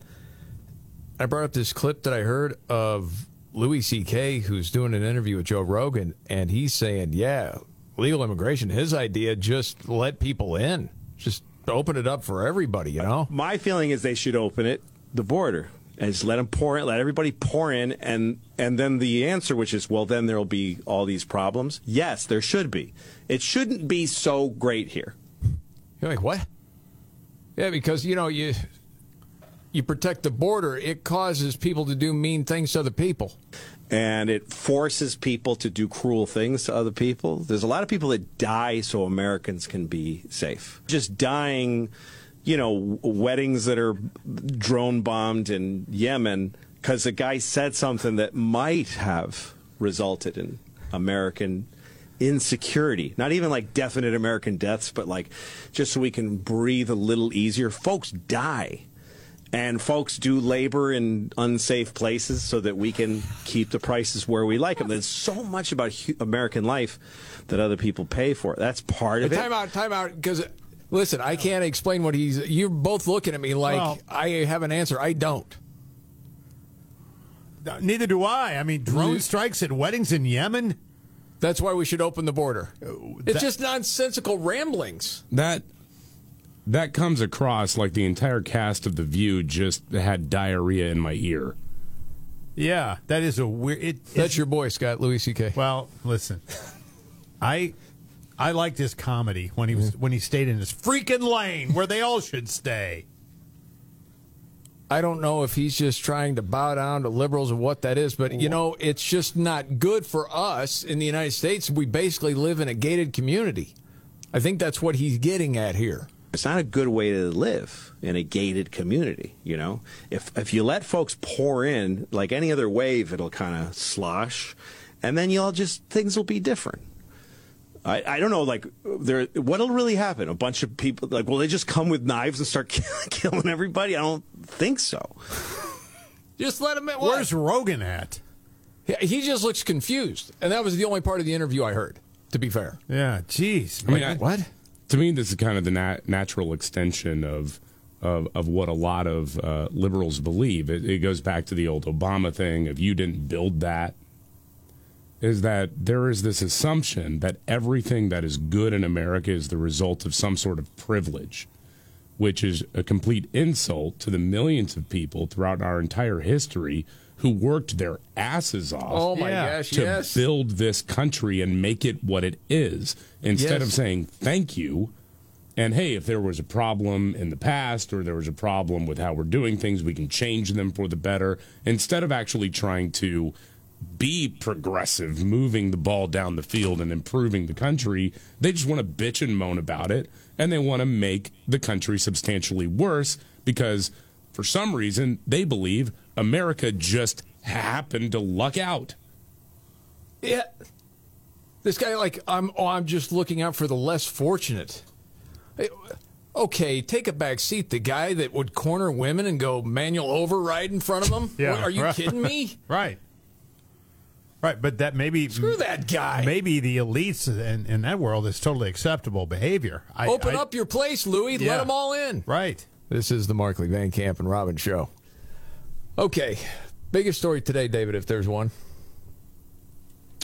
I brought up this clip that I heard of Louis C.K., who's doing an interview with Joe Rogan, and he's saying, yeah, legal immigration, his idea, just let people in, just open it up for everybody, you know? My feeling is they should open it, the border, and just let them pour in, let everybody pour in, and and then the answer, which is, well, then there'll be all these problems. Yes, there should be. It shouldn't be so great here. You're like, what? Yeah, because, you know, you you protect the border, it causes people to do mean things to other people. And it forces people to do cruel things to other people. There's a lot of people that die so Americans can be safe. Just dying, you know, weddings that are drone bombed in Yemen because a guy said something that might have resulted in American insecurity. Not even like definite American deaths, but like just so we can breathe a little easier. Folks die and folks do labor in unsafe places so that we can keep the prices where we like them. There's so much about hu- American life that other people pay for. That's part of But it. time out, time out, because listen, I can't explain what he's. You're both looking at me like Well- I have an answer. I don't. Neither do I. I mean, drone strikes at weddings in Yemen. That's why we should open the border. Uh, it's that- just nonsensical ramblings. That that comes across like the entire cast of The View just had diarrhea in my ear. Yeah, that is a weird. It, That's your boy, Scott Louis C.K. Well, listen, I I liked his comedy when he was mm-hmm. when he stayed in his freaking lane where they all should stay. I don't know if he's just trying to bow down to liberals or what that is, but you know, it's just not good for us in the United States. We basically live in a gated community. I think that's what he's getting at here. It's not a good way to live in a gated community, you know? If if you let folks pour in like any other wave, it'll kind of slosh and then you'll just things will be different. I, I don't know, like, there. What'll really happen? A bunch of people, like, will they just come with knives and start [LAUGHS] killing everybody? I don't think so. Just let him. Where's Rogan at? Yeah, He just looks confused, and that was the only part of the interview I heard. To be fair, Yeah, jeez. I mean, man. I- what? To me, this is kind of the nat- natural extension of of, of what a lot of uh, liberals believe. It, it goes back to the old Obama thing of you didn't build that. Is that there is this assumption that everything that is good in America is the result of some sort of privilege, which is a complete insult to the millions of people throughout our entire history who worked their asses off Oh, my Yeah. gosh, to yes. build this country and make it what it is instead Yes. of saying thank you and hey if there was a problem in the past or there was a problem with how we're doing things we can change them for the better instead of actually trying to be progressive moving the ball down the field and improving the country they just want to bitch and moan about it and they want to make the country substantially worse because for some reason they believe america just happened to luck out Yeah. This guy, like, I'm. Oh, I'm just looking out for the less fortunate. Hey, Okay, take a back seat. The guy that would corner women and go manual override in front of them. Yeah, What, are you right. kidding me? [LAUGHS] right. Right, but that maybe Screw that guy. Maybe the elites in, in that world is totally acceptable behavior. I, Open I- up your place, Louis. Yeah. Let them all in. Right. This is the Markley Van Camp and Robin show. Okay, biggest story today, David, if there's one.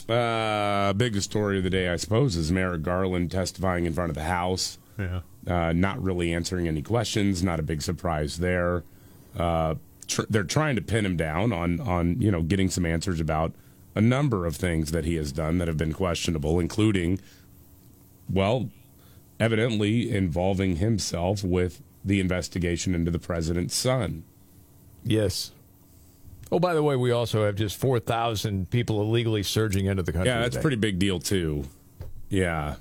Uh, biggest story of the day, I suppose, is Merrick Garland testifying in front of the House. Yeah. Uh, not really answering any questions. Not a big surprise there. Uh, tr- they're trying to pin him down on on you know getting some answers about a number of things that he has done that have been questionable, including, well, evidently involving himself with the investigation into the president's son. Yes. Oh, by the way, we also have just 4,000 people illegally surging into the country. Yeah, that's today. pretty big deal too. Yeah.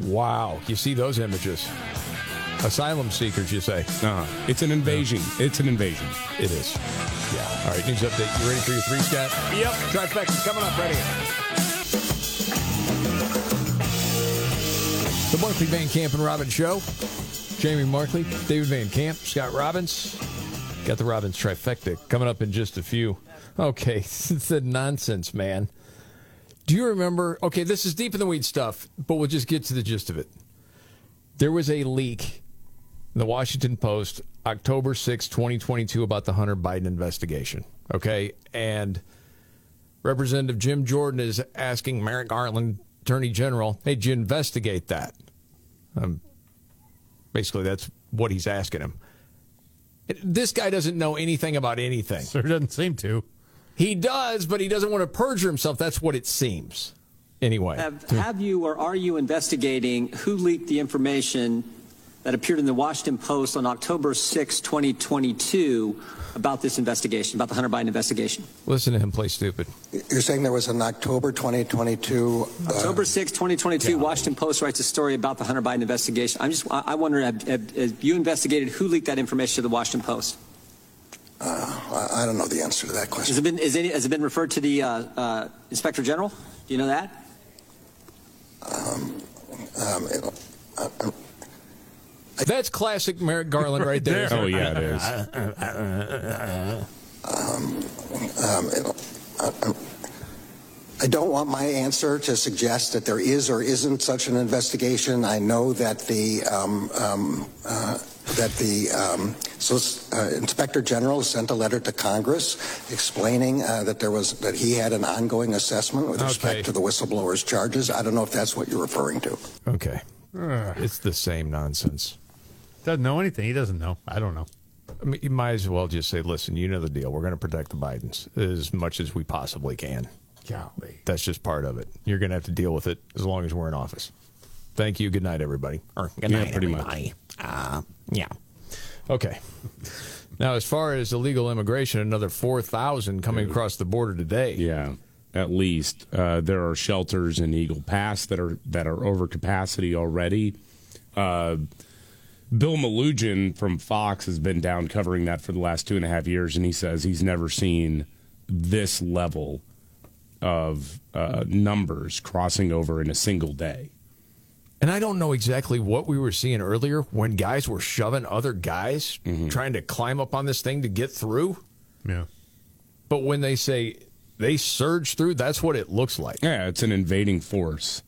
Wow. You see those images. Asylum seekers, you say? Uh, it's an invasion. It's an invasion. It is. Yeah. All right, news update. You ready for your three, Scott? Yep. Trifecta coming up right here. The Markley Van Camp and Robbins Show. Jamie Markley, David Van Camp, Scott Robbins. Got the Robbins trifecta coming up in just a few. Okay, [LAUGHS] it's the nonsense, man. Do you remember? Okay, this is deep in the weed stuff, but we'll just get to the gist of it. There was a leak in the Washington Post, October 6, 2022, about the Hunter Biden investigation. Okay, and Representative Jim Jordan is asking Merrick Garland, Attorney General, hey, did you investigate that? Um, basically, that's what he's asking him. This guy doesn't know anything about anything. Sure doesn't seem to. He does, but he doesn't want to perjure himself. That's what it seems. Anyway. Have, have you or are you investigating who leaked the information that appeared in the Washington Post on October 6, 2022, about this investigation, about the Hunter Biden investigation? Listen to him play stupid. You're saying there was an October 2022. uh, October 6, 2022, Washington Post writes a story about the Hunter Biden investigation. I'm just, I I wonder, have, have, have you investigated who leaked that information to the Washington Post? Uh, I I don't know the answer to that question. Has it been, is any, has it been referred to the uh, uh, Inspector General? Do you know that? Um, um, it- uh, uh, That's classic Merrick Garland right there. [LAUGHS] Oh, yeah, it is. um, um, it- uh, uh, I don't want my answer to suggest that there is or isn't such an investigation. I know that the um, um, uh, that the um, so, uh, Inspector General sent a letter to Congress explaining uh, that there was that he had an ongoing assessment with respect to the whistleblower's charges. I don't know if that's what you're referring to. Okay. It's the same nonsense. Doesn't know anything. He doesn't know. I don't know. I mean, you might as well just say, listen, you know the deal. We're going to protect the Bidens as much as we possibly can. Golly. That's just part of it. You're going to have to deal with it as long as we're in office. Thank you. Good night, everybody. Or good Yeah, night, pretty much. Uh, yeah. Okay. Now, as far as illegal immigration, another 4,000 coming across the border today. Yeah, at least uh, there are shelters in Eagle Pass that are that are over capacity already. Uh, Bill Melugin from Fox has been down covering that for the last two and a half years, and he says he's never seen this level of uh, numbers crossing over in a single day. And I don't know exactly what we were seeing earlier when guys were shoving other guys Mm-hmm. trying to climb up on this thing to get through. Yeah. But when they say they surge through, that's what it looks like. Yeah, it's an invading force.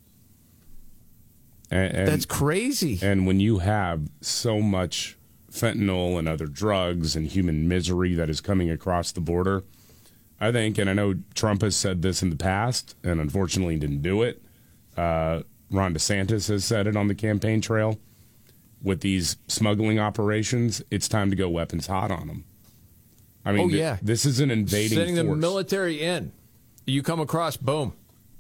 And, and- That's crazy. And when you have so much fentanyl and other drugs and human misery that is coming across the border, I think, and I know Trump has said this in the past and unfortunately didn't do it. Uh, Ron DeSantis has said it on the campaign trail. With these smuggling operations, it's time to go weapons hot on them. I mean, oh, th- yeah. this is an invading Sending force. the military in. You come across, boom.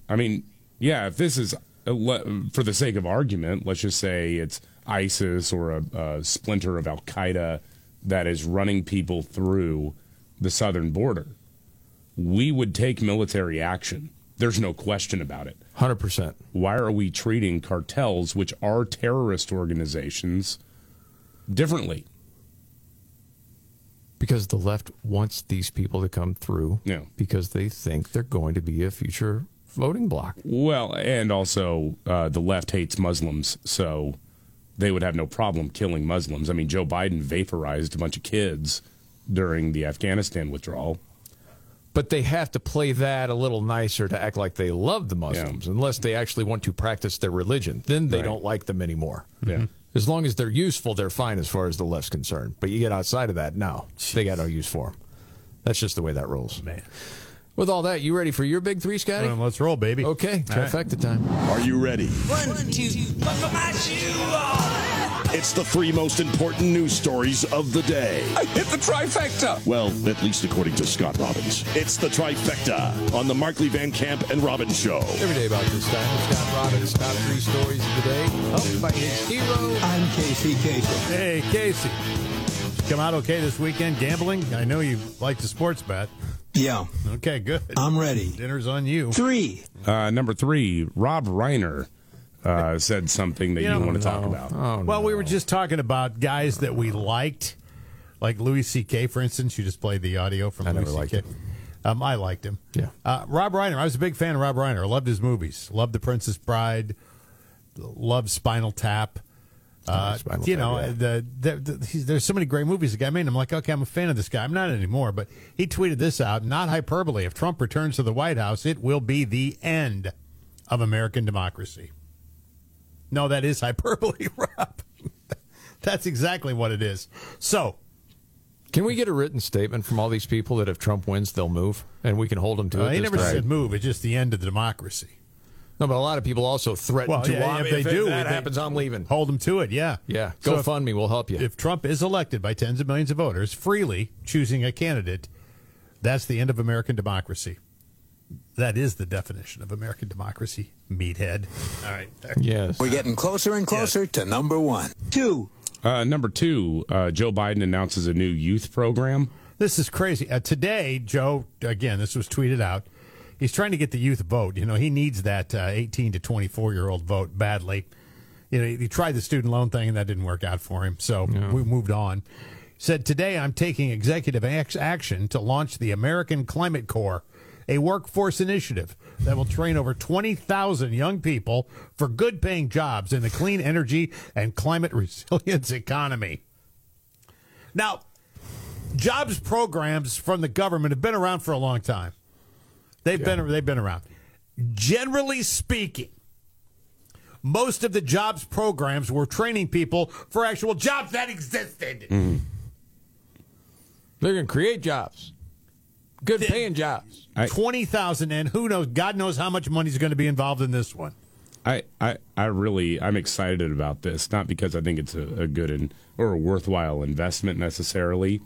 I mean, yeah, if this is Uh, for the sake of argument, let's just say it's ISIS or a, a splinter of Al Qaeda that is running people through the southern border. We would take military action. There's no question about it. 100%. Why are we treating cartels, which are terrorist organizations, differently? Because the left wants these people to come through Yeah. because they think they're going to be a future voting bloc. Well, and also uh, the left hates Muslims, so they would have no problem killing Muslims. I mean, Joe Biden vaporized a bunch of kids during the Afghanistan withdrawal. But they have to play that a little nicer to act like they love the Muslims, unless they actually want to practice their religion. Then they Right. don't like them anymore. Yeah. As long as they're useful, they're fine as far as the left's concerned. But you get outside of that, no, they got no use for them. That's just the way that rolls. Man. With all that, you ready for your big three, Scotty? Well, let's roll, baby. Okay, All right. trifecta time. Are you ready? One, two, buckle my shoe on. It's the three most important news stories of the day. I hit the trifecta. Well, at least according to Scott Robbins. It's the trifecta on the Markley Van Camp and Robbins Show. Every day about this time, Scott Robbins' top three stories of the day, helped by his hero. I'm Casey Casey. Hey, Casey. Come out okay this weekend gambling? I know you like the sports bet. Yeah. Okay, good. I'm ready. Dinner's on you. Three. Uh, number three, Rob Reiner uh, said something that you, know- want to talk about. Oh, well, we were just talking about guys that we liked, like Louis C.K. for instance. You just played the audio from I Louis C.K. Um, I liked him. Yeah. Uh, Rob Reiner. I was a big fan of Rob Reiner. I loved his movies. Loved The Princess Bride. Loved Spinal Tap. Uh, you Tap, know, yeah. the, the, there's so many great movies the guy made. I'm like, okay, I'm a fan of this guy. I'm not anymore, but he tweeted this out. Not hyperbole. If Trump returns to the White House, it will be the end of American democracy. No, that is [LAUGHS] hyperbole, Rob. That's exactly what it is. So, Can we get a written statement from all these people that if Trump wins, they'll move, and we can hold them to uh, it? he never time? said move. It's just the end of the democracy. No, but a lot of people also threaten Well, to. yeah, "Well, if they do, that they- happens, I'm leaving. Hold them to it. Yeah. Yeah, So if- GoFundMe will help you. If Trump is elected by tens of millions of voters, freely choosing a candidate, that's the end of American democracy. That is the definition of American democracy, meathead. All right. Yes. We're getting closer and closer to number one. Two. Uh, number two, uh, Joe Biden announces a new youth program. This is crazy. Uh, today, Joe, again, this was tweeted out. He's trying to get the youth vote. You know, he needs that uh, 18 to 24 year old vote badly. You know, he, he tried the student loan thing and that didn't work out for him. So we moved on. Said, Today I'm taking executive action to launch the American Climate Corps, a workforce initiative that will train over 20,000 young people for good paying jobs in the clean energy and climate [LAUGHS] resilience economy. Now, jobs programs from the government have been around for a long time. They've been they've been around. Generally speaking, most of the jobs programs were training people for actual jobs that existed. Mm-hmm. They're going to create jobs, good paying jobs. Twenty thousand, and who knows? God knows how much money is going to be involved in this one. I, I, I really I'm excited about this, not because I think it's a, a good and or a worthwhile investment necessarily,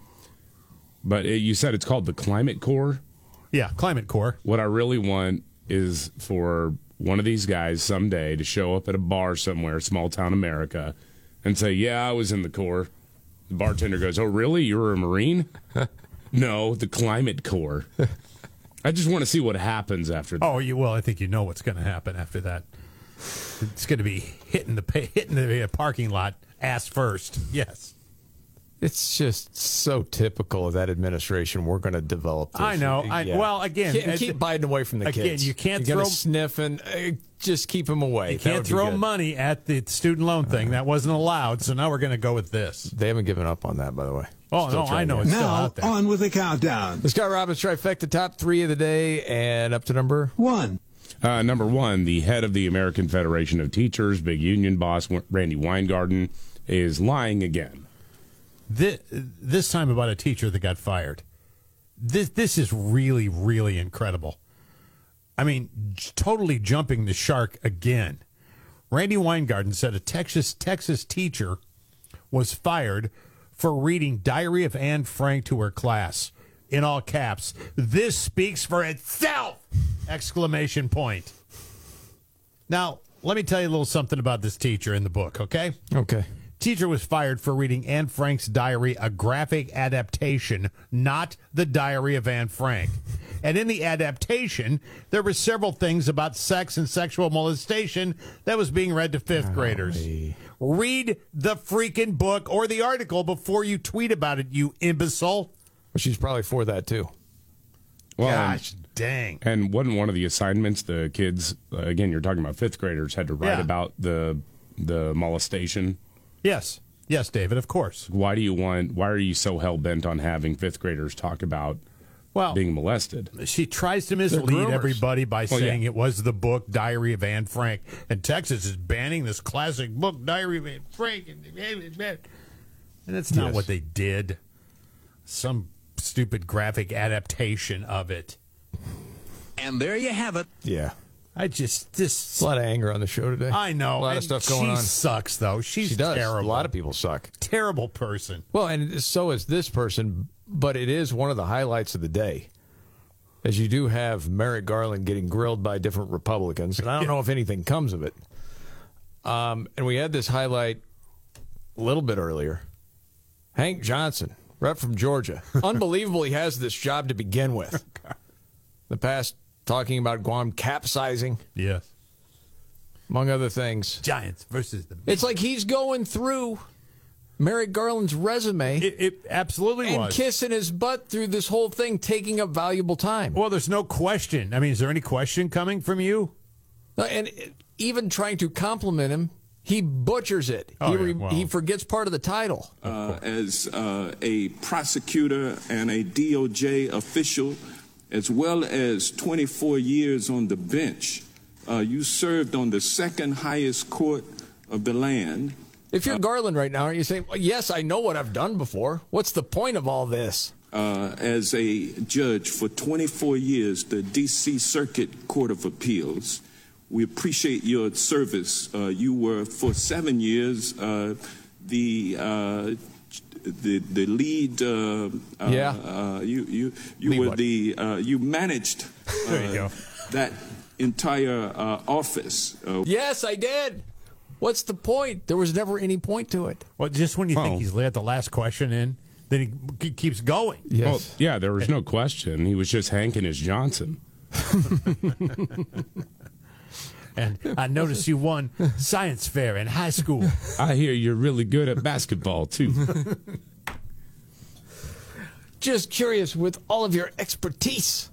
but it, you said it's called the Climate Corps. Yeah, Climate Corps. What I really want is for one of these guys someday to show up at a bar somewhere, small town America, and say, "Yeah, I was in the Corps." The bartender goes, "Oh, really? You were a Marine?" [LAUGHS] no, the Climate Corps. I just want to see what happens after that. Oh, you well, I think you know what's going to happen after that. It's going to be hitting the hitting the uh, parking lot ass first. Yes. It's just so typical of that administration. We're going to develop. This. I know. I- well, again, keep, uh, keep Biden away from the again, kids. you can't You're throw- sniff and uh, just keep him away. You can't throw money at the student loan thing. That wasn't allowed. So now we're going to go with this. They haven't given up on that, by the way. Oh, Still no, I know. to- It's still out there. on with the countdown. The Scott Robbins trifecta top three of the day and up to number one. Uh, number one, the head of the American Federation of Teachers, big union boss Randi Weingarten, is lying again. This, this time about a teacher that got fired. This this is really really incredible. I mean, totally jumping the shark again. Randi Weingarten said a Texas Texas teacher was fired for reading Diary of Anne Frank to her class in all caps. This speaks for itself! Exclamation point. Now, let me tell you a little something about this teacher in the book, okay? Okay. Teacher was fired for reading Anne Frank's diary, a graphic adaptation, not the diary of Anne Frank. And in the adaptation, there were several things about sex and sexual molestation that was being read to fifth graders. Read the freaking book or the article before you tweet about it, you imbecile. Well, she's probably for that too. Well, Gosh, dang. And wasn't one of the assignments the kids? Uh, again, you're talking about fifth graders had to write Yeah. about the the molestation. Yes, yes, David. Of course. Why do you want? Why are you so hell bent on having fifth graders talk about Well, being molested? She tries to mislead everybody by Well, yeah. saying it was the book Diary of Anne Frank. And Texas is banning this classic book, Diary of Anne Frank. And, and that's not Yes. what they did. Some stupid graphic adaptation of it. And there you have it. Yeah. I just this a lot of anger on the show today. I know. a lot of stuff going she on. She sucks though. She's she does. terrible. A lot of people suck. Terrible person. Well, and so is this person, but it is one of the highlights of the day. As you do have Merrick Garland getting grilled by different Republicans, and I don't know if anything comes of it. Um, and we had this highlight a little bit earlier. Hank Johnson, rep from Georgia. [LAUGHS] Unbelievable he has this job to begin with. [LAUGHS] The past talking about Guam capsizing. Yes. among other things. Giants versus the. It's like he's going through Merrick Garland's resume. It, it absolutely and was. kissing his butt through this whole thing, taking up valuable time. Well, there's no question. I mean, is there any question coming from you? And even trying to compliment him, he butchers it. Oh, he, yeah, well. he forgets part of the title. uh, as uh, a prosecutor and a DOJ official, as well as 24 years on the bench. Uh, you served on the second highest court of the land. If you're Garland right now, aren't you saying, well, yes, I know what I've done before. What's the point of all this? Uh, as a judge for 24 years, the D.C. Circuit Court of Appeals. We appreciate your service. Uh, you were for seven years uh, the uh, the the lead. Uh, uh, Yeah. Uh, you you you Lead were what? the uh, you managed uh, [LAUGHS] There you go. that entire uh, office. Uh, Yes, I did. What's the point? There was never any point to it. Well, just when you Oh. think he's let the last question in, then he k- keeps going. Well, yeah, there was no question. He was just hanking his Johnson. [LAUGHS] And I noticed you won science fair in high school. I hear you're really good at basketball too. Just curious, with all of your expertise,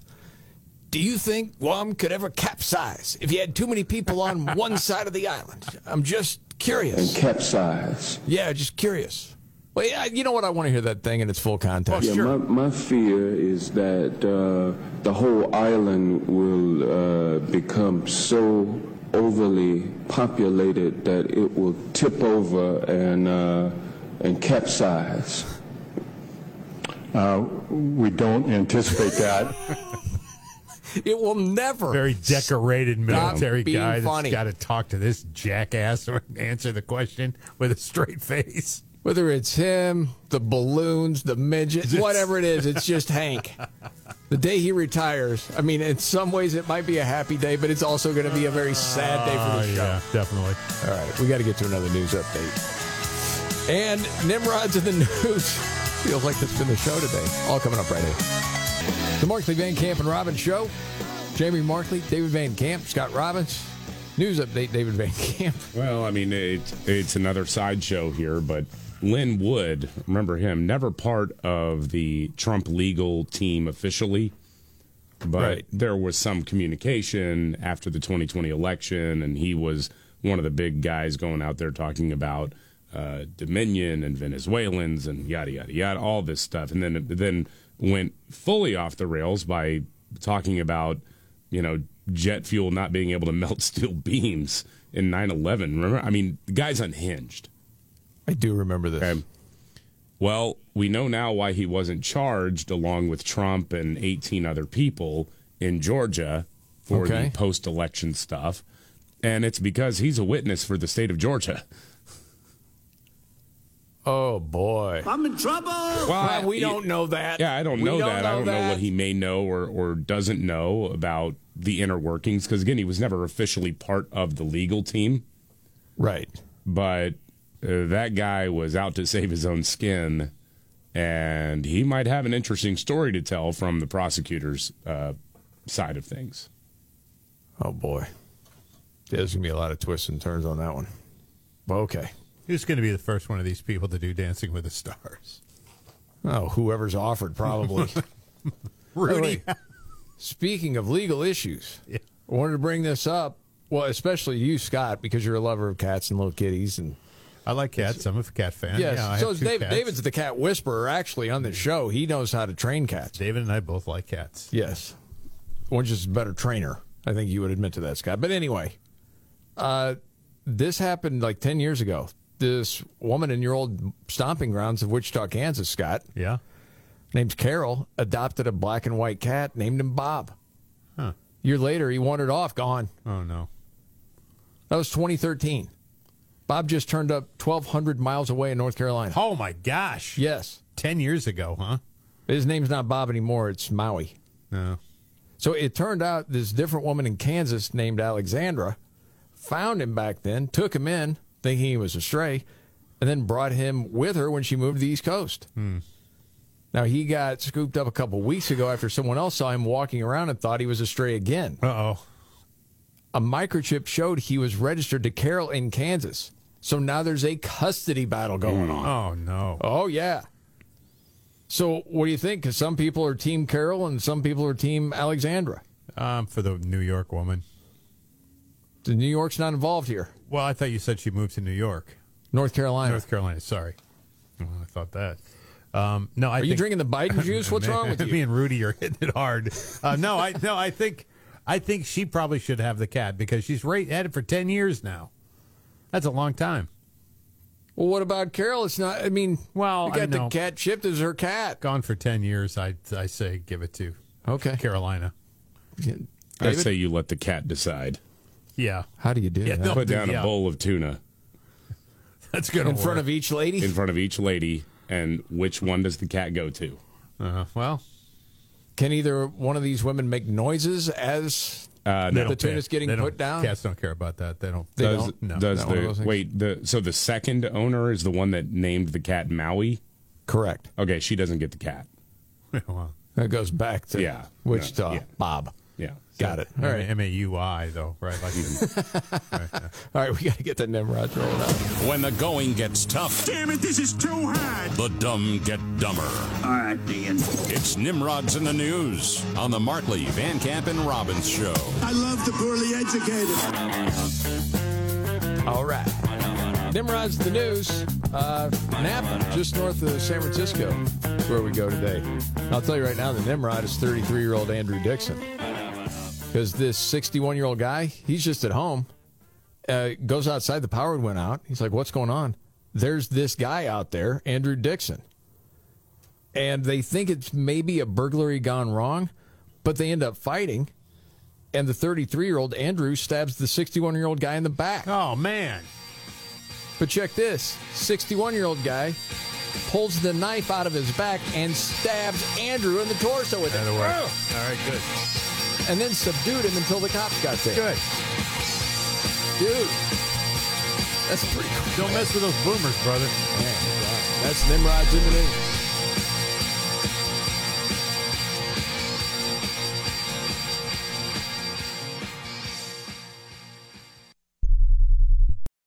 do you think Guam could ever capsize if you had too many people on one side of the island? I'm just curious. capsize. Yeah, just curious. Well, yeah, you know what? I want to hear that thing in its full context. yeah, my, my fear is that uh, the whole island will uh, become so overly populated that it will tip over and uh, and capsize. Uh, we don't anticipate that. [LAUGHS] It will never. Very decorated military being guy that's funny. got to talk to this jackass or [LAUGHS] answer the question with a straight face. Whether it's him, the balloons, the midget, whatever it is, it's just Hank. The day he retires, I mean, in some ways it might be a happy day, but it's also going to be a very sad day for the Oh, show. yeah, definitely. All right, we got to get to another news update. And Nimrod's in the [LAUGHS] news. Feels like that's been the show today. All coming up right here. The Markley Van Camp and Robbins Show. Jamie Markley, David Van Camp, Scott Robbins. News update, David Van Camp. Well, I mean, it's it's another sideshow here, but Lin Wood, remember him, never part of the Trump legal team officially, but Right. there was some communication after the 2020 election, and he was one of the big guys going out there talking about uh, Dominion and Venezuelans and yada yada yada, all this stuff, and then then went fully off the rails by talking about you know jet fuel not being able to [LAUGHS] melt steel beams in 9/11. Remember, I mean, the guy's unhinged. I do remember this. Well, we know now why he wasn't charged along with Trump and 18 other people in Georgia for Okay. the post-election stuff, and it's because he's a witness for the state of Georgia. Oh, boy. I'm in trouble. Well, we don't know that. Yeah, I don't We know don't that. I don't know what he may know or, or doesn't know about the inner workings because again, he was never officially part of the legal team. Right. But uh, that guy was out to save his own skin, and he might have an interesting story to tell from the prosecutor's uh, side of things. Oh, boy. Yeah, there's going to be a lot of twists and turns on that one. Well, okay. Who's going to be the first one of these people to do Dancing with the Stars? Oh, whoever's offered, probably. [LAUGHS] Rudy. Wait, Speaking of legal issues, I wanted to bring this up. Well, especially you, Scott, because you're a lover of cats and little kitties, and I like cats. I'm a cat fan. Yes. Yeah, so David. cats. David's the cat whisperer. Actually, on the show, he knows how to train cats. David and I both like cats. Yes. One's just a better trainer. I think you would admit to that, Scott. But anyway, uh, this happened like 10 years ago. This woman in your old stomping grounds of Wichita, Kansas, Scott. Yeah. Named Carol, adopted a black and white cat, named him Bob. Huh. Year later, he wandered off, gone. Oh, no. That was 2013. Bob just turned up 1,200 miles away in North Carolina. Oh, my gosh. Yes. 10 years ago, huh? His name's not Bob anymore. It's Maui. No. So it turned out this different woman in Kansas named Alexandra found him back then, took him in, thinking he was a stray, and then brought him with her when she moved to the East Coast. Hmm. Now he got scooped up a couple weeks ago after someone else saw him walking around and thought he was a stray again. Uh oh. a microchip showed he was registered to Carol in Kansas. So now there's a custody battle going on. Oh no. Oh yeah. So what do you think? Because some people are Team Carol and some people are Team Alexandra. Um, for the New York woman. The New York's not involved here. Well, I thought you said she moved to New York, North Carolina. North Carolina. Sorry, oh, I thought that. Um, no, I Are you drinking the Biden [LAUGHS] juice? What's Me- wrong with [LAUGHS] you? Me and Rudy are hitting it hard. Uh, no, I no, I think I think she probably should have the cat because she's right had it for ten years now. That's a long time. Well, what about Carol? It's not. I mean, well, you got I the know. cat chipped as her cat. Gone for ten years. I I say give it to okay Carolina. I David? say you let the cat decide. Yeah. How do you do Yeah, that? they'll Put do- down yeah. a bowl of tuna [LAUGHS] That's gonna in front of each lady. in front of each lady, and which one does the cat go to? Uh, well, Can either one of these women make noises as Uh, the no. tuna's getting They put down? Cats don't care about that. They don't. They does don't? No. does Not one of those the wait the so the second owner is the one that named the cat Maui? Correct. Okay, she doesn't get the cat. [LAUGHS] well, That goes back to Yeah. Wichita. No, yeah. Bob. Yeah. Got it. All right. M A U I though, right? Like [LAUGHS] [LAUGHS] All right, we got to get the Nimrod rolling out. When the going gets tough, Damn it, this is too hard. the dumb get dumber. All right, Dean. It's Nimrods in the News on the Markley, Van Camp, and Robbins Show. I love the poorly educated. All right. Nimrod's the news. Uh, Napa, just north of San Francisco, is where we go today. I'll tell you right now, the Nimrod is 33 year old Andrew Dixon. Because this 61 year old guy, he's just at home, uh, goes outside, the power went out. He's like, What's going on? There's this guy out there, Andrew Dixon. And they think it's maybe a burglary gone wrong, but they end up fighting. And the 33 year old Andrew stabs the 61 year old guy in the back. Oh man. But check this 61 year old guy pulls the knife out of his back and stabs Andrew in the torso with it. Work. All right, good. And then subdued him until the cops got there. Good. Dude, that's pretty cool. Don't mess with those boomers, brother. Man, wow. That's Nimrod's in the news.